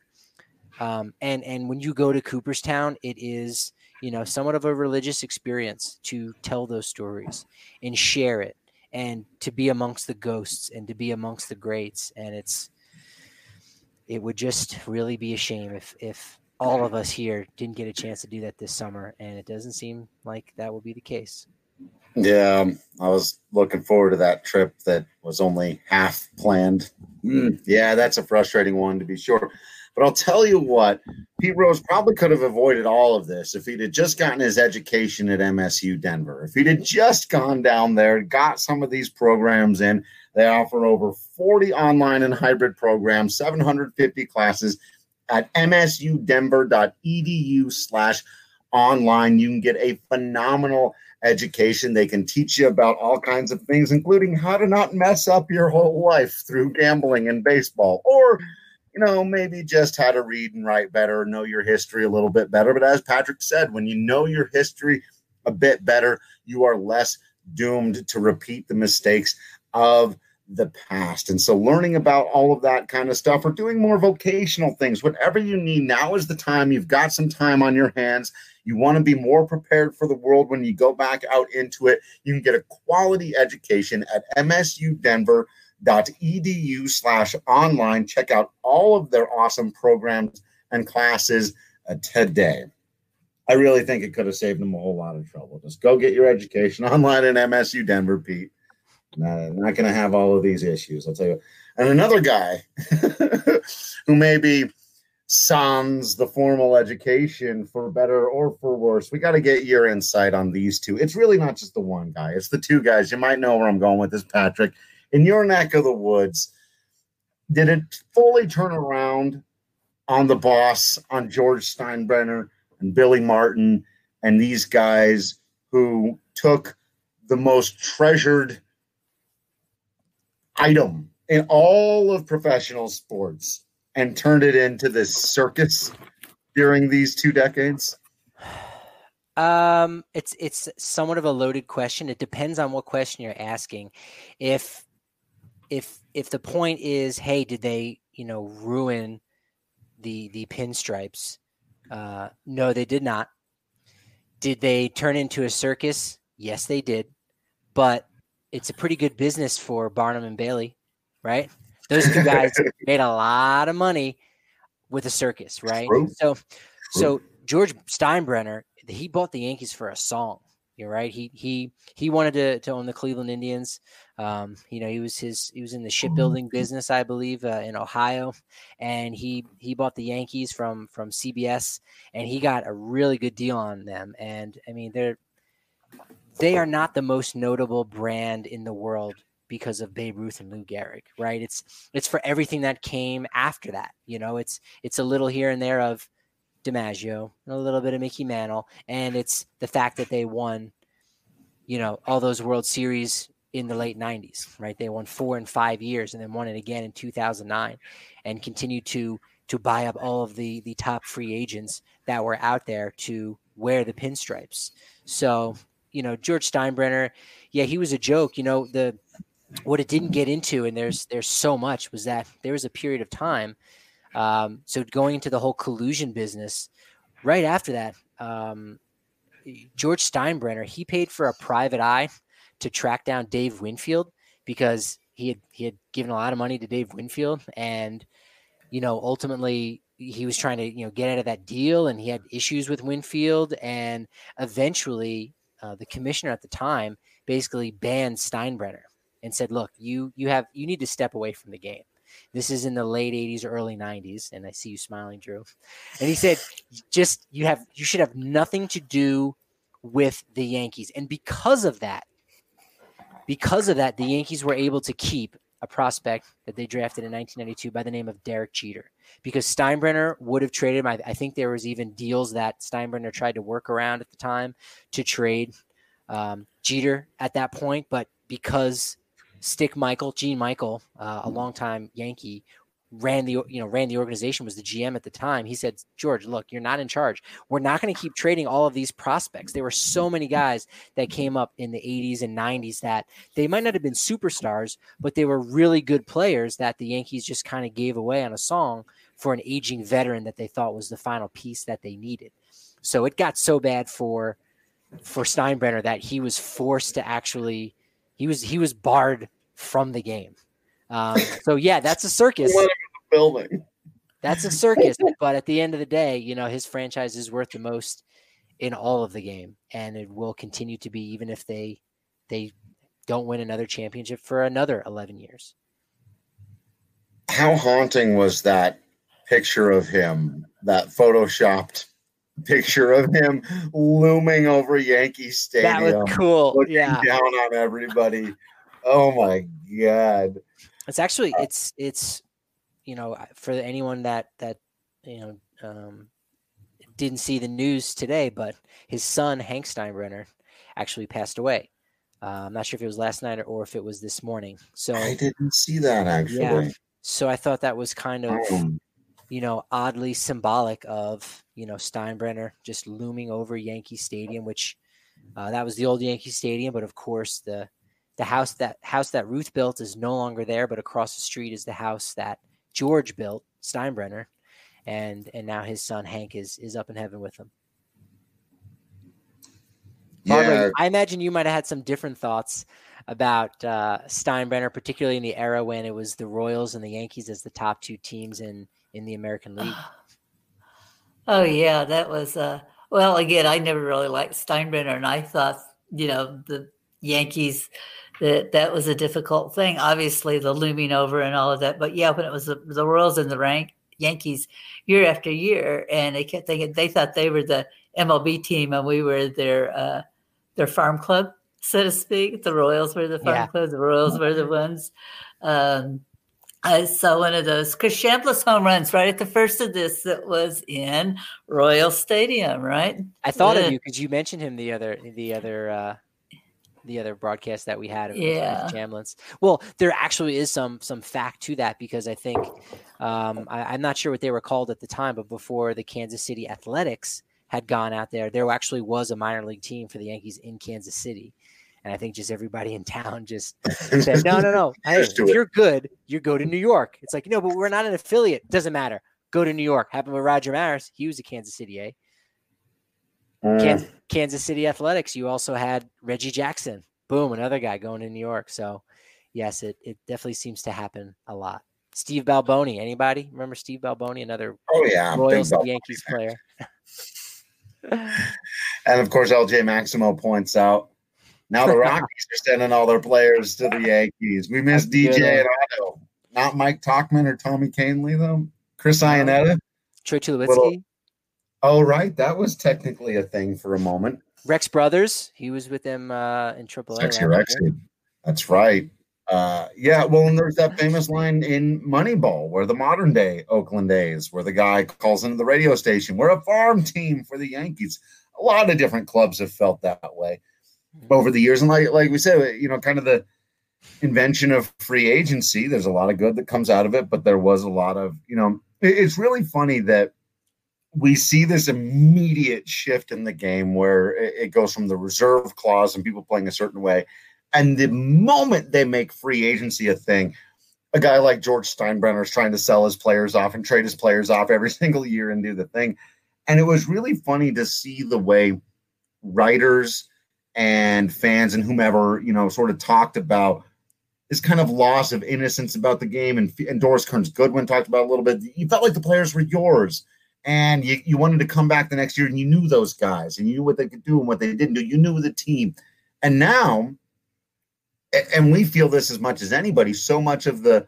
um, and and when you go to cooperstown it is you know somewhat of a religious experience to tell those stories and share it and to be amongst the ghosts and to be amongst the greats and it's it would just really be a shame if if all of us here didn't get a chance to do that this summer, and it doesn't seem like that will be the case. Yeah, um, I was looking forward to that trip that was only half planned. Mm, yeah, that's a frustrating one to be sure. But I'll tell you what, Pete Rose probably could have avoided all of this if he'd have just gotten his education at MSU Denver. If he'd have just gone down there, got some of these programs in, they offer over 40 online and hybrid programs, 750 classes at msudenver.edu slash online. You can get a phenomenal education. They can teach you about all kinds of things, including how to not mess up your whole life through gambling and baseball, or you know, maybe just how to read and write better, know your history a little bit better. But as Patrick said, when you know your history a bit better, you are less doomed to repeat the mistakes of the past. And so, learning about all of that kind of stuff or doing more vocational things, whatever you need, now is the time. You've got some time on your hands. You want to be more prepared for the world when you go back out into it. You can get a quality education at msudenver.edu slash online. Check out all of their awesome programs and classes uh, today. I really think it could have saved them a whole lot of trouble. Just go get your education (laughs) online at MSU Denver, Pete. Not, not going to have all of these issues, I'll tell you. And another guy (laughs) who maybe sans the formal education for better or for worse. We got to get your insight on these two. It's really not just the one guy, it's the two guys. You might know where I'm going with this, Patrick. In your neck of the woods, did it fully turn around on the boss, on George Steinbrenner and Billy Martin and these guys who took the most treasured item in all of professional sports and turned it into this circus during these two decades? Um, it's it's somewhat of a loaded question. It depends on what question you're asking. If if if the point is, hey, did they you know ruin the the pinstripes? Uh, no, they did not. Did they turn into a circus? Yes, they did. But it's a pretty good business for Barnum and Bailey, right? Those two guys (laughs) made a lot of money with a circus, right? True. So, True. so George Steinbrenner, he bought the Yankees for a song. You're right. He he he wanted to, to own the Cleveland Indians. Um, you know, he was his he was in the shipbuilding business, I believe, uh, in Ohio, and he he bought the Yankees from from CBS, and he got a really good deal on them. And I mean, they're they are not the most notable brand in the world because of Babe Ruth and Lou Gehrig, right? It's it's for everything that came after that. You know, it's it's a little here and there of DiMaggio and a little bit of Mickey Mantle, and it's the fact that they won, you know, all those World Series in the late '90s, right? They won four and five years, and then won it again in 2009, and continued to to buy up all of the the top free agents that were out there to wear the pinstripes. So you know, George Steinbrenner, yeah, he was a joke. You know, the what it didn't get into, and there's there's so much, was that there was a period of time. Um, so going into the whole collusion business, right after that, um, George Steinbrenner, he paid for a private eye to track down Dave Winfield because he had he had given a lot of money to Dave Winfield, and you know, ultimately he was trying to you know get out of that deal, and he had issues with Winfield, and eventually uh, the commissioner at the time basically banned Steinbrenner and said, "Look, you you have you need to step away from the game." This is in the late 80s, early 90s. And I see you smiling, Drew. And he said, just you have you should have nothing to do with the Yankees. And because of that, because of that, the Yankees were able to keep a prospect that they drafted in 1992 by the name of Derek Jeter. Because Steinbrenner would have traded him. I, I think there was even deals that Steinbrenner tried to work around at the time to trade um, Jeter at that point. But because Stick Michael, Gene Michael, uh, a longtime Yankee, ran the you know ran the organization was the GM at the time. He said, "George, look, you're not in charge. We're not going to keep trading all of these prospects. There were so many guys that came up in the 80s and 90s that they might not have been superstars, but they were really good players that the Yankees just kind of gave away on a song for an aging veteran that they thought was the final piece that they needed. So it got so bad for for Steinbrenner that he was forced to actually he was he was barred from the game. Um, so yeah, that's a circus. Building. That's a circus. but at the end of the day, you know, his franchise is worth the most in all of the game, and it will continue to be even if they they don't win another championship for another eleven years. How haunting was that picture of him? That photoshopped picture of him looming over Yankee Stadium. That was cool. Looking yeah. down on everybody. Oh my god. It's actually it's it's you know for anyone that that you know um, didn't see the news today, but his son Hank Steinbrenner actually passed away. Uh, I'm not sure if it was last night or, or, if it was this morning. So I didn't see that actually. Yeah. So I thought that was kind of um, you know oddly symbolic of you know Steinbrenner just looming over Yankee Stadium, which uh, that was the old Yankee Stadium, but of course the the house that house that Ruth built is no longer there, but across the street is the house that George built, Steinbrenner, and and now his son Hank is is up in heaven with him. Yeah. I imagine you might have had some different thoughts about uh, Steinbrenner, particularly in the era when it was the Royals and the Yankees as the top two teams in in the American League. (sighs) Oh yeah, that was uh well again, I never really liked Steinbrenner and I thought, you know, the Yankees that that was a difficult thing. Obviously, the looming over and all of that. But yeah, when it was the, the Royals and the rank Yankees year after year, and they kept thinking they thought they were the MLB team and we were their uh, their farm club, so to speak. The Royals were the farm yeah. club. The Royals were the (laughs) ones. Um, I saw one of those Chris Chambliss home runs right at the first of this that was in Royal Stadium, right? I thought yeah. of you because you mentioned him the other the other uh, the other broadcast that we had of yeah. Chambliss. Well, there actually is some some fact to that because I think um, I, am not sure what they were called at the time, but before the Kansas City Athletics had gone out there, there actually was a minor league team for the Yankees in Kansas City. And I think just everybody in town just (laughs) said, no, no, no. Hey, if you're good, you go to New York. It's like, no, but we're not an affiliate. Doesn't matter. Go to New York. Happened with Roger Maris. He was a Kansas City A. Mm. Kansas City Athletics, you also had Reggie Jackson. Boom, another guy going to New York. So, yes, it, it definitely seems to happen a lot. Steve Balboni, anybody remember Steve Balboni? Another oh yeah, Royals Yankees player. (laughs) and of course, LJ Maximo points out now the Rockies are sending all their players to the Yankees. We miss DJ and Otto, not Mike Tauchman or Tommy Kahnle though. Chris Iannetta, Troy Tulowitzki. Oh, right. That was technically a thing for a moment. Rex Brothers. He was with them uh, in AAA. Sexy Rexy. That's right. Uh, yeah, well, and there's that famous line in Moneyball where the modern day Oakland A's, where the guy calls into the radio station, We're a farm team for the Yankees. A lot of different clubs have felt that way. Over the years. And like, like we said, you know, kind of the invention of free agency, there's a lot of good that comes out of it, but there was a lot of, you know, it's really funny that we see this immediate shift in the game where it goes from the reserve clause and people playing a certain way. And the moment they make free agency a thing, a guy like George Steinbrenner is trying to sell his players off and trade his players off every (laughs) single year and do the thing. And it was really funny to see the way writers and fans and whomever, you know, sort of talked about this kind of loss of innocence about the game. And, and Doris Kearns Goodwin talked about a little bit. You felt like the players were yours and you, you wanted to come back the next year and you knew those guys and you knew what they could do and what they didn't do. You knew the team. And now, and we feel this as much as anybody, so much of the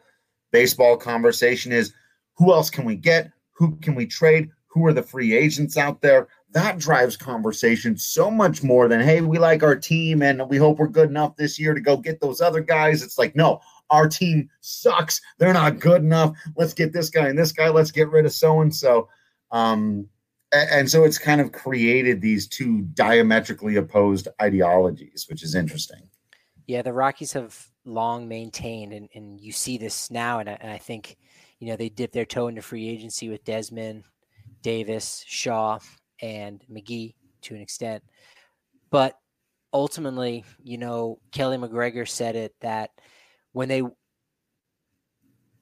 Baseball conversation is who else can we get? Who can we trade? Who are the free agents out there? That drives conversation so much more than, hey, we like our team and we hope we're good enough this year to go get those other guys. It's like, no, our team sucks. They're not good enough. Let's get this guy and this guy. Let's get rid of so and so. Um, and so it's kind of created these two diametrically opposed ideologies, which is interesting. Yeah, the Rockies have long maintained, and, and you see this now, and I, and I think, you know, they dip their toe into free agency with Desmond, Davis, Shaw, and McGee to an extent. But ultimately, you know, Keli McGregor said it that when they,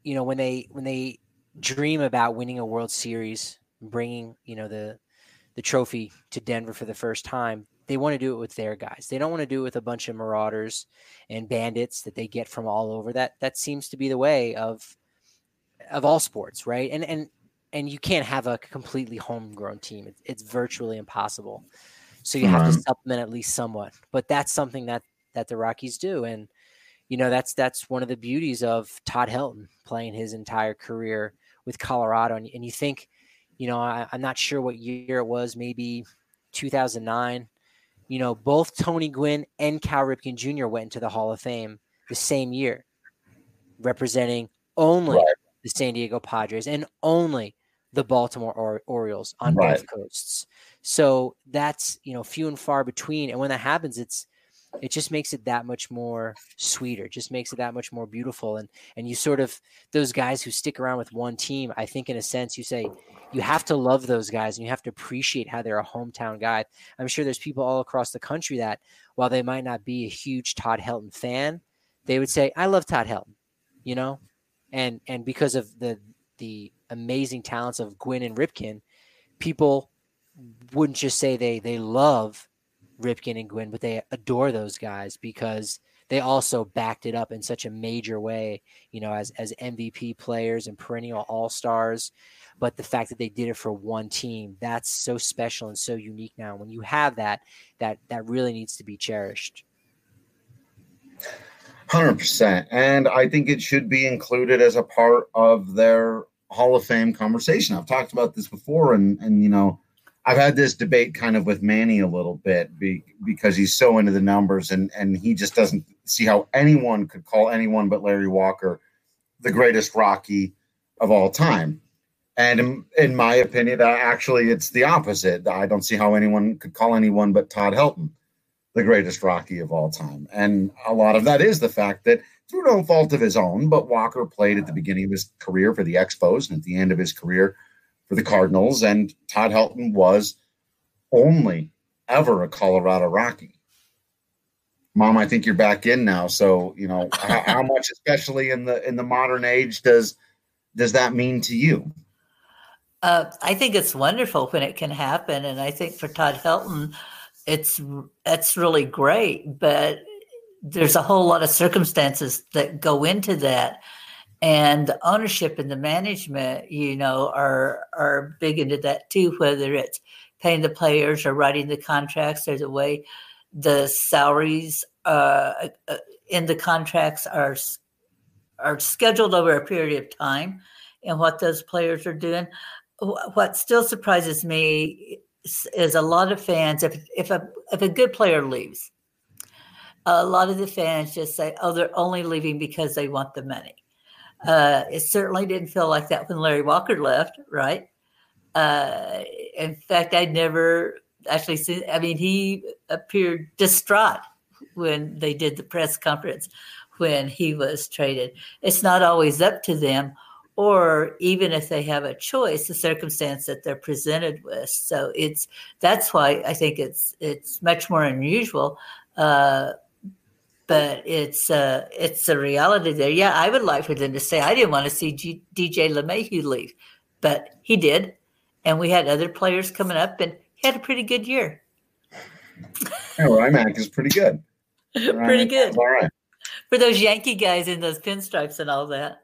you know, when they when they dream about winning a World Series, bringing you know the the trophy to Denver for the first time, they want to do it with their guys. They don't want to do it with a bunch of marauders and bandits that they get from all over. That that seems to be the way of of all sports, right? And and and you can't have a completely homegrown team. It's, it's virtually impossible. So you have to supplement at least somewhat. But that's something that that the Rockies do, and you know that's that's one of the beauties of Todd Helton playing his entire career with Colorado. And, and you think, you know, I, I'm not sure what year it was, maybe 2009 you know, both Tony Gwynn and Cal Ripken Jr. went into the Hall of Fame the same year, representing only right. the San Diego Padres and only the Baltimore or- Orioles on right. both coasts. So that's you know few and far between, and when that happens, it's it just makes it that much more sweeter just makes it that much more beautiful and and you sort of those guys who stick around with one team i think in a sense you say you have to love those guys and you have to appreciate how they're a hometown guy i'm sure there's people all across the country that while they might not be a huge todd helton fan they would say i love todd helton you know and and because of the the amazing talents of gwynn and ripken people wouldn't just say they they love Ripken and Gwynn, but they adore those guys because they also backed it up in such a major way, you know, as as MVP players and perennial all stars. But the fact that they did it for one team, that's so special and so unique now. When you have that, that that really needs to be cherished. Hundred percent, and I think it should be included as a part of their Hall of Fame conversation. I've talked about this before, and and you know, I've had this debate kind of with Manny a little bit be, because he's so into the numbers and and he just doesn't see how anyone could call anyone but Larry Walker the greatest Rocky of all time. And in, in my opinion, actually, it's the opposite. I don't see how anyone could call anyone but Todd Helton the greatest Rocky of all time. And a lot of that is the fact that through no fault of his own, but Walker played at the beginning of his career for the Expos and at the end of his career for the Cardinals, and Todd Helton was only ever a Colorado Rocky. Mom, I think you're back in now. So you know (laughs) how, how, much, especially in the in the modern age, does does that mean to you? Uh, I think it's wonderful when it can happen, and I think for Todd Helton, it's that's really great. But there's a whole lot of circumstances that go into that and the ownership and the management, you know, are are big into that too. Whether it's paying the players or writing the contracts, or the way the salaries uh, uh, in the contracts are are scheduled over a period of time, and what those players are doing. What still surprises me is a lot of fans. If if a if a good player leaves, a lot of the fans just say, "Oh, they're only leaving because they want the money." Uh, it certainly didn't feel like that when Larry Walker left, right? Uh, in fact, I'd never actually seen, I mean, he appeared distraught when they did the press conference when he was traded. It's not always up to them, or even if they have a choice, the circumstance that they're presented with. So it's that's why I think it's it's much more unusual. Uh, but it's uh, it's a reality there. Yeah, I would like for them to say I didn't want to see G- DJ LeMahieu leave, but he did, and we had other players coming up, and he had a pretty good year. yeah, Rymack is pretty good. (laughs) pretty good. All right. For those Yankee guys in those pinstripes and all that.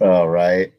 All right.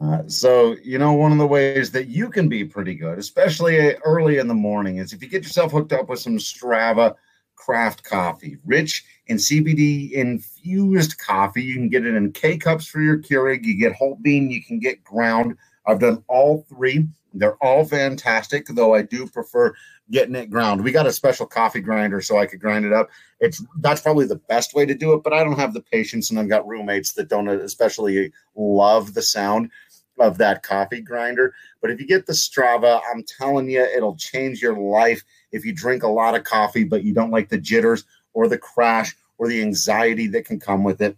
Uh, so, you know, one of the ways that you can be pretty good, especially early in the morning, is if you get yourself hooked up with some Strava craft coffee, rich in CBD infused coffee. You can get it in K cups for your Keurig. You get whole bean, you can get ground. I've done all three. They're all fantastic, though I do prefer getting it ground. We got a special coffee grinder so I could grind it up. It's that's probably the best way to do it, but I don't have the patience, and I've got roommates that don't especially love the sound of that coffee grinder. But if you get the Strava, I'm telling you, it'll change your life if you drink a lot of coffee, but you don't like the jitters or the crash or the anxiety that can come with it.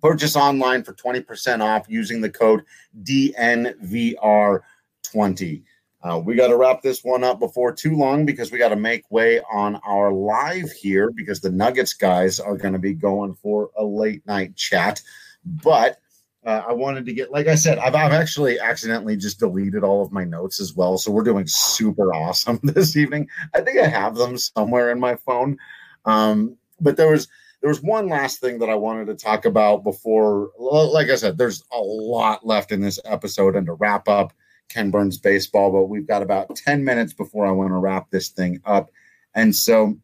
Purchase online for 20% off using the code DNVR20. Uh, we got to wrap this one up before too long because we got to make way on our live here because the Nuggets guys are going to be going for a late night chat. But uh, I wanted to get, like I said, I've, I've actually accidentally just deleted all of my notes as well. So we're doing super awesome (laughs) this evening. I think I have them somewhere in my phone. Um, but there was there was one last thing that I wanted to talk about before. Like I said, there's a lot left in this episode, and to wrap up Ken Burns baseball, but we've got about 10 minutes before I want to wrap this thing up. And so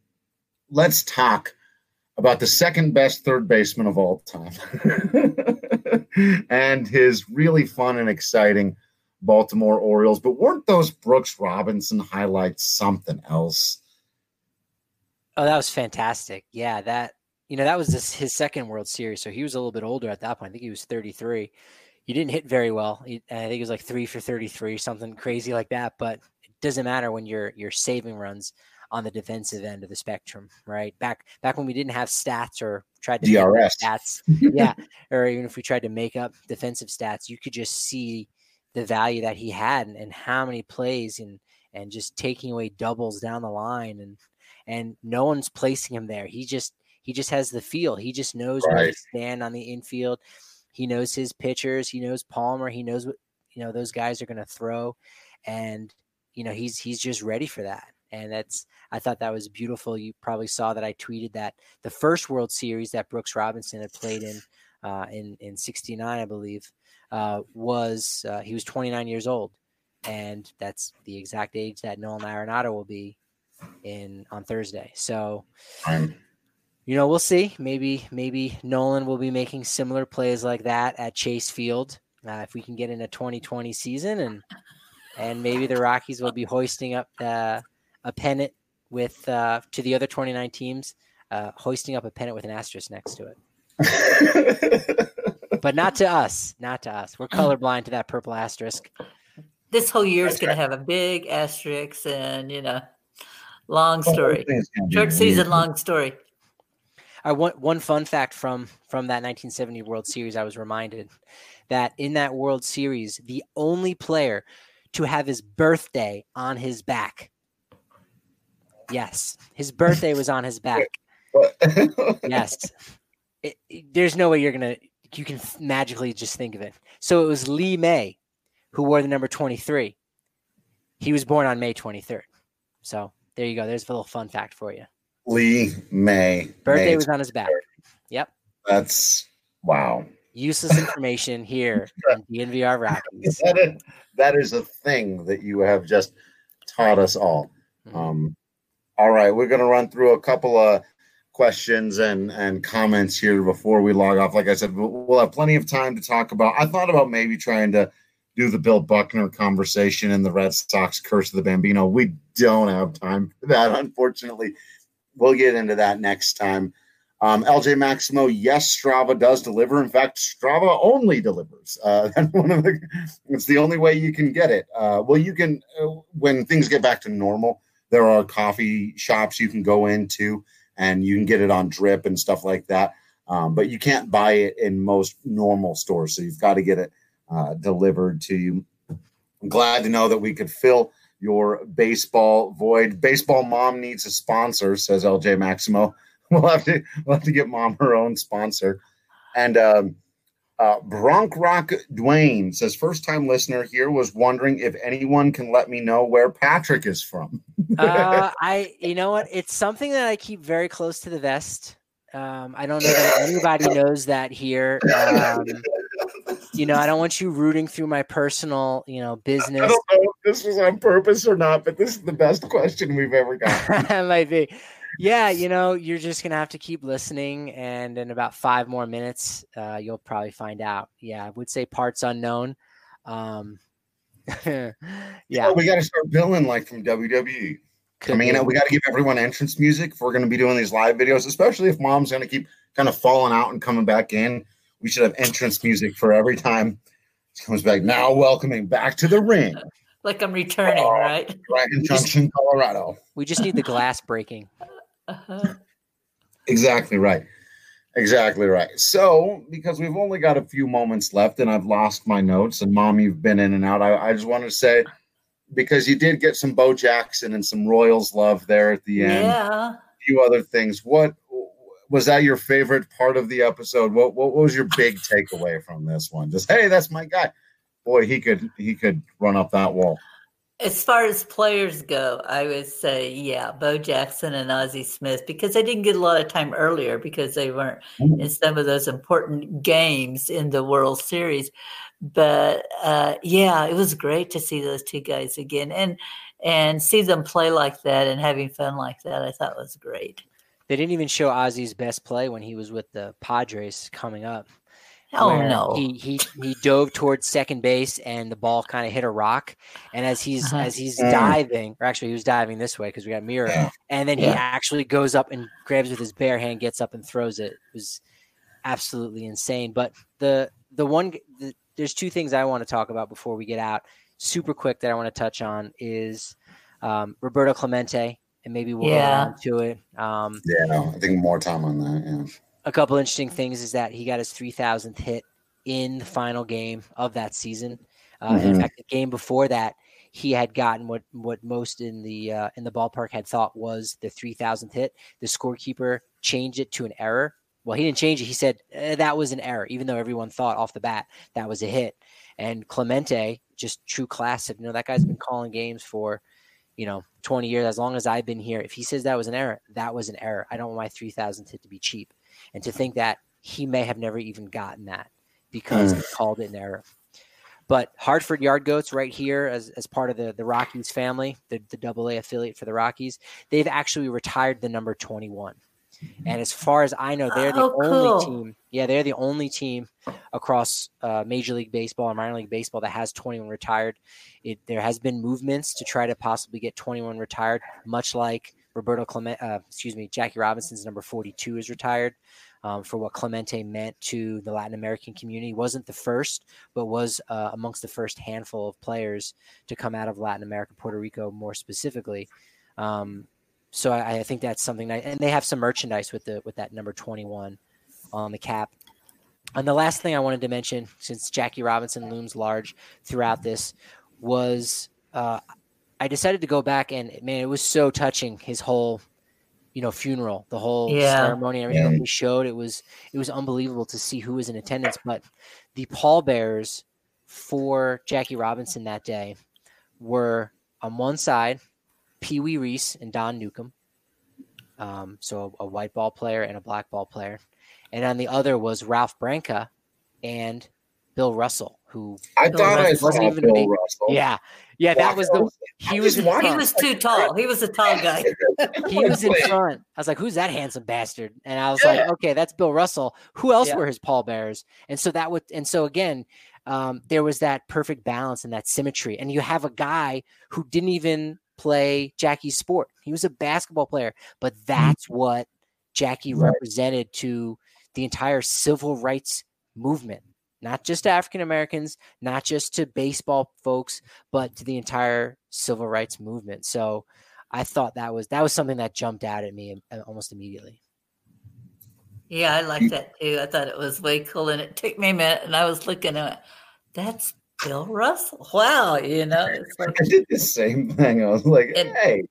let's talk about the second best third baseman of all time (laughs) and his really fun and exciting Baltimore Orioles. But weren't those Brooks Robinson highlights something else? Oh, that was fantastic. Yeah, that you know that was this, his second World Series, so he was a little bit older at that point. I think he was 33. He didn't hit very well. He, I think it was like three for 33, something crazy like that. But it doesn't matter when you're you're saving runs on the defensive end of the spectrum, right? Back back when we didn't have stats or tried to DRS stats, (laughs) yeah, or even if we tried to make up defensive stats, you could just see the value that he had and, and how many plays and and just taking away doubles down the line and and no one's placing him there. He just he just has the feel. He just knows right. where to stand on the infield. He knows his pitchers. He knows Palmer. He knows what you know those guys are going to throw, and you know he's he's just ready for that. And that's I thought that was beautiful. You probably saw that I tweeted that the first World Series that Brooks Robinson had played in uh, in in '69, I believe, uh, was uh, he was 29 years old, and that's the exact age that Nolan Arenado will be in on Thursday. So, you know, we'll see. Maybe maybe Nolan will be making similar plays like that at Chase Field uh, if we can get in a 2020 season, and and maybe the Rockies will be hoisting up uh, a pennant with uh, to the other 29 teams, uh, hoisting up a pennant with an asterisk next to it. (laughs) but not to us. Not to us. We're colorblind to that purple asterisk. This whole year is going right. to have a big asterisk, and you know. Long story. Short season, long story. I want one fun fact from from that 1970 World Series. I was reminded that in that World Series, the only player to have his birthday on his back. Yes, his birthday was on his (laughs) back. (laughs) yes, it, it, there's no way you're gonna you can magically just think of it. So it was Lee May who wore the number 23. He was born on May 23rd. So there you go. There's a little fun fact for you. Lee May. Birthday May was on his back. Yep. That's wow. Useless information here (laughs) in DNVR Rockies. that, is, that is a thing that you have just taught us all. Mm-hmm. Um, all right, we're going to run through a couple of questions and and comments here before we log off. Like I said, we'll, we'll have plenty of time to talk about. I thought about maybe trying to do the Bill Buckner conversation and the Red Sox curse of the Bambino. We don't have time for that, unfortunately. We'll get into that next time. Um, LJ Maximo, yes, Strava does deliver. In fact, Strava only delivers. Uh, (laughs) the, it's the only way you can get it. Uh, well, you can uh, when things get back to normal. There are coffee shops you can go into, and you can get it on drip and stuff like that. Um, but you can't buy it in most normal stores, so you've got to get it uh, delivered to you. I'm glad to know that we could fill your baseball void. Baseball mom needs a sponsor, says LJ Maximo. (laughs) We'll have to we'll have to get mom her own sponsor. And um, uh, Rock Dwayne says, first time listener here was wondering if anyone can let me know where Patrick is from. uh, I, you know what? It's something that I keep very close to the vest. Um, I don't know that anybody knows that here. Um, you know, I don't want you rooting through my personal, you know, business. I don't know if this was on purpose or not, but this is the best question we've ever (laughs) got. might be. yeah, you know, you're just gonna have to keep listening, and in about five more minutes, uh, you'll probably find out. Yeah, I would say parts unknown. Um, (laughs) yeah, we got to start billing like from WWE. could I mean, be. we got to give everyone entrance music if we're going to be doing these live videos, especially if mom's going to keep kind of falling out and coming back in. We should have entrance music for every time she comes back. Now, welcoming back to the ring, (laughs) Like I'm returning, Oh. right? in Junction, Colorado. we just need the glass (laughs) breaking. Uh-huh. Exactly right. Exactly right. So, because we've only got a few moments left and I've lost my notes, and mom, you've been in and out, I, I just wanted to say, because you did get some Bo Jackson and some Royals love there at the end. Yeah. few other things. What was that your favorite part of the episode? What what was your big takeaway from this one? Just hey, that's my guy. Boy, he could he could run up that wall. As far as players go, I would say, yeah, Bo Jackson and Ozzie Smith, because they didn't get a lot of time earlier because they weren't in some of those important games in the World Series. But uh, yeah, it was great to see those two guys again and and see them play like that and having fun like that. I thought was great. They didn't even show Ozzie's best play when he was with the Padres coming up. Oh no! He he he dove towards second base and the ball kind of hit a rock. And as he's Uh-huh. as he's Mm. diving, or actually he was diving this way because we got mirror, Yeah. and then he Yeah. actually goes up and grabs with his bare hand, gets up and throws it. It was absolutely insane. But the the one the, there's two things I want to talk about before we get out. Super quick that I want to touch on is um, Roberto Clemente, and maybe we'll Yeah. go on to it. Um, Yeah, I think more time on that. Yeah. a couple interesting things is that he got his 3000th hit in the final game of that season. Uh, and In fact, the game before that, he had gotten what what most in the uh, in the ballpark had thought was the 3000th hit. The scorekeeper changed it to an error. Well, he didn't change it. He said eh, that was an error, even though everyone thought off the bat that was a hit. And Clemente, just true classic. You know that guy's been calling games for you know 20 years as long as I've been here. If he says that was an error, that was an error. I don't want my 3000th hit to be cheap and to think that he may have never even gotten that because he mm. called it an error. But Hartford Yard Goats, right here, as, as part of the, the Rockies family, the, the double A affiliate for the Rockies, they've actually retired the number 21. And as far as I know, they're the Oh, only cool. team. Yeah, they're the only team across uh, Major League Baseball and minor league baseball that has 21 retired. It, there has been movements to try to possibly get 21 retired, much like Roberto Clemente, uh, excuse me, Jackie Robinson's number 42 is retired um, for what Clemente meant to the Latin American community. wasn't the first, but was uh, amongst the first handful of players to come out of Latin America, Puerto Rico more specifically. Um, so I, I think that's something that, and they have some merchandise with the with that number 21 on the cap. And the last thing I wanted to mention, since Jackie Robinson looms large throughout this, was uh, I decided to go back and man, it was so touching. His whole, you know, funeral, the whole Yeah. ceremony, and everything that they showed. It was it was unbelievable to see who was in attendance. But the pallbearers for Jackie Robinson that day were on one side Pee Wee Reese and Don Newcombe. Um, so a, white ball player and a black ball player. And on the other was Ralph Branca and Bill Russell, who I Bill thought I Russell saw wasn't even Bill big- Russell. yeah, yeah, that was the he was just in watched- He was too tall. He was a tall guy. (laughs) (laughs) he was in front. I was like, "Who's that handsome bastard?" And I was like, "Okay, that's Bill Russell. Who else Yeah. were his pallbearers?" And so that would, and so again, um, there was that perfect balance and that symmetry. And you have a guy who didn't even play Jackie's sport. He was a basketball player, but that's what Jackie Right. represented to the entire civil rights movement. Not just to African Americans, not just to baseball folks, but to the entire civil rights movement. So, I thought that was that was something that jumped out at me uh, almost immediately. Yeah, I like that too. I thought it was way cool, and it took me a minute, and I was looking at it. That's Bill Russell. Wow, you know, it's (laughs) like, I did the same thing. I was like, And- hey,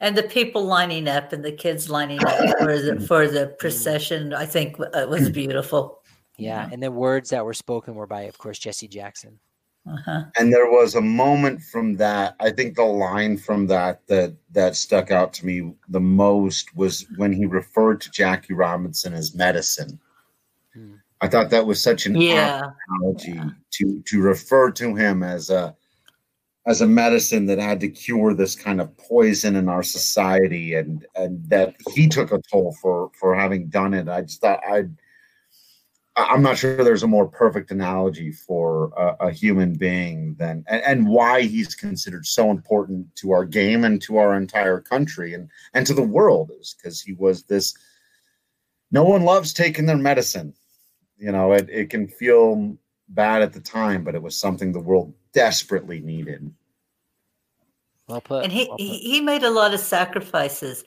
and the people lining up and the kids lining up for the (laughs) for the mm. procession. I think it was mm. beautiful. Yeah, and the words that were spoken were by, of course, Jesse Jackson. Uh-huh. and there was a moment from that. I think the line from that that that stuck out to me the most was when he referred to Jackie Robinson as medicine. I thought that was such an Yeah, analogy to to refer to him as a as a medicine that had to cure this kind of poison in our society and and that he took a toll for for having done it. I just thought i'd i'm not sure there's a more perfect analogy for a, a human being than and, and why he's considered so important to our game and to our entire country and and to the world is because he was this no one loves taking their medicine you know it, it can feel bad at the time but it was something the world desperately needed. Well put. And he, well put. he made a lot of sacrifices.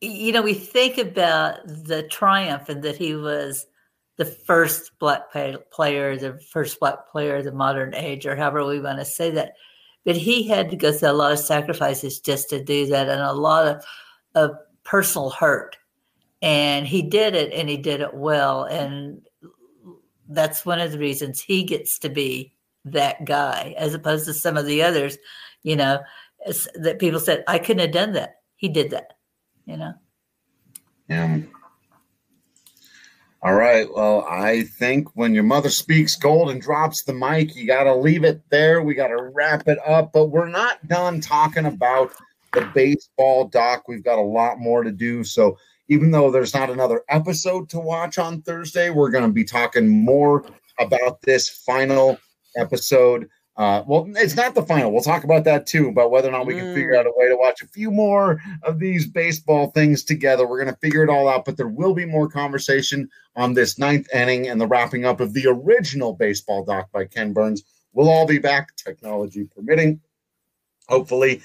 You know, we think about the triumph and that he was the first black player, the first black player of the modern age, or however we want to say that. But he had to go through a lot of sacrifices just to do that and a lot of, of personal hurt. And he did it and he did it well. And that's one of the reasons he gets to be that guy as opposed to some of the others, you know, that people said, I couldn't have done that. He did that, you know? Yeah. All right. Well, I think when your mother speaks gold and drops the mic, you got to leave it there. We got to wrap it up, but we're not done talking about the baseball doc. We've got a lot more to do. So, even though there's not another episode to watch on Thursday, we're going to be talking more about this final episode. Uh, well, it's not the final. We'll talk about that too, about whether or not we can figure out a way to watch a few more of these baseball things together. We're going to figure it all out, but there will be more conversation on this ninth inning and the wrapping up of the original baseball doc by Ken Burns. We'll all be back, technology permitting. Hopefully,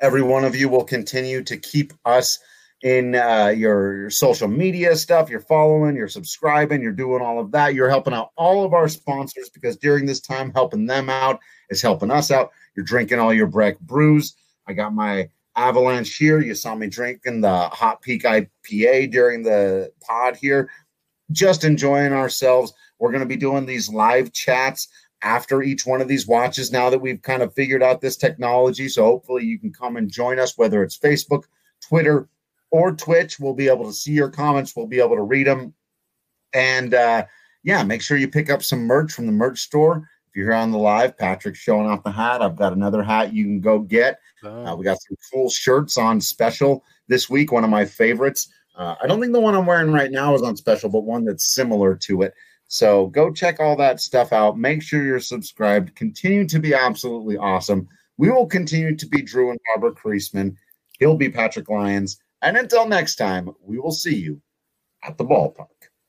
every one of you will continue to keep us in uh, your, your social media stuff. You're following, you're subscribing, you're doing all of that. You're helping out all of our sponsors because during this time, helping them out is helping us out. You're drinking all your Breck brews. I got my Avalanche here. You saw me drinking the Hot Peak IPA during the pod here. Just enjoying ourselves. We're going to be doing these live chats after each one of these watches now that we've kind of figured out this technology. So hopefully you can come and join us, whether it's Facebook, Twitter, or Twitch. We'll be able to see your comments. We'll be able to read them. And uh, yeah, make sure you pick up some merch from the merch store. If you're here on the live, Patrick's showing off the hat. I've got another hat you can go get. Uh, we got some cool shirts on special this week. One of my favorites. Uh, I don't think the one I'm wearing right now is on special, but one that's similar to it. So go check all that stuff out. Make sure you're subscribed. Continue to be absolutely awesome. We will continue to be Drew and Barbara Creasman. He'll be Patrick Lyons. And until next time, we will see you at the ballpark.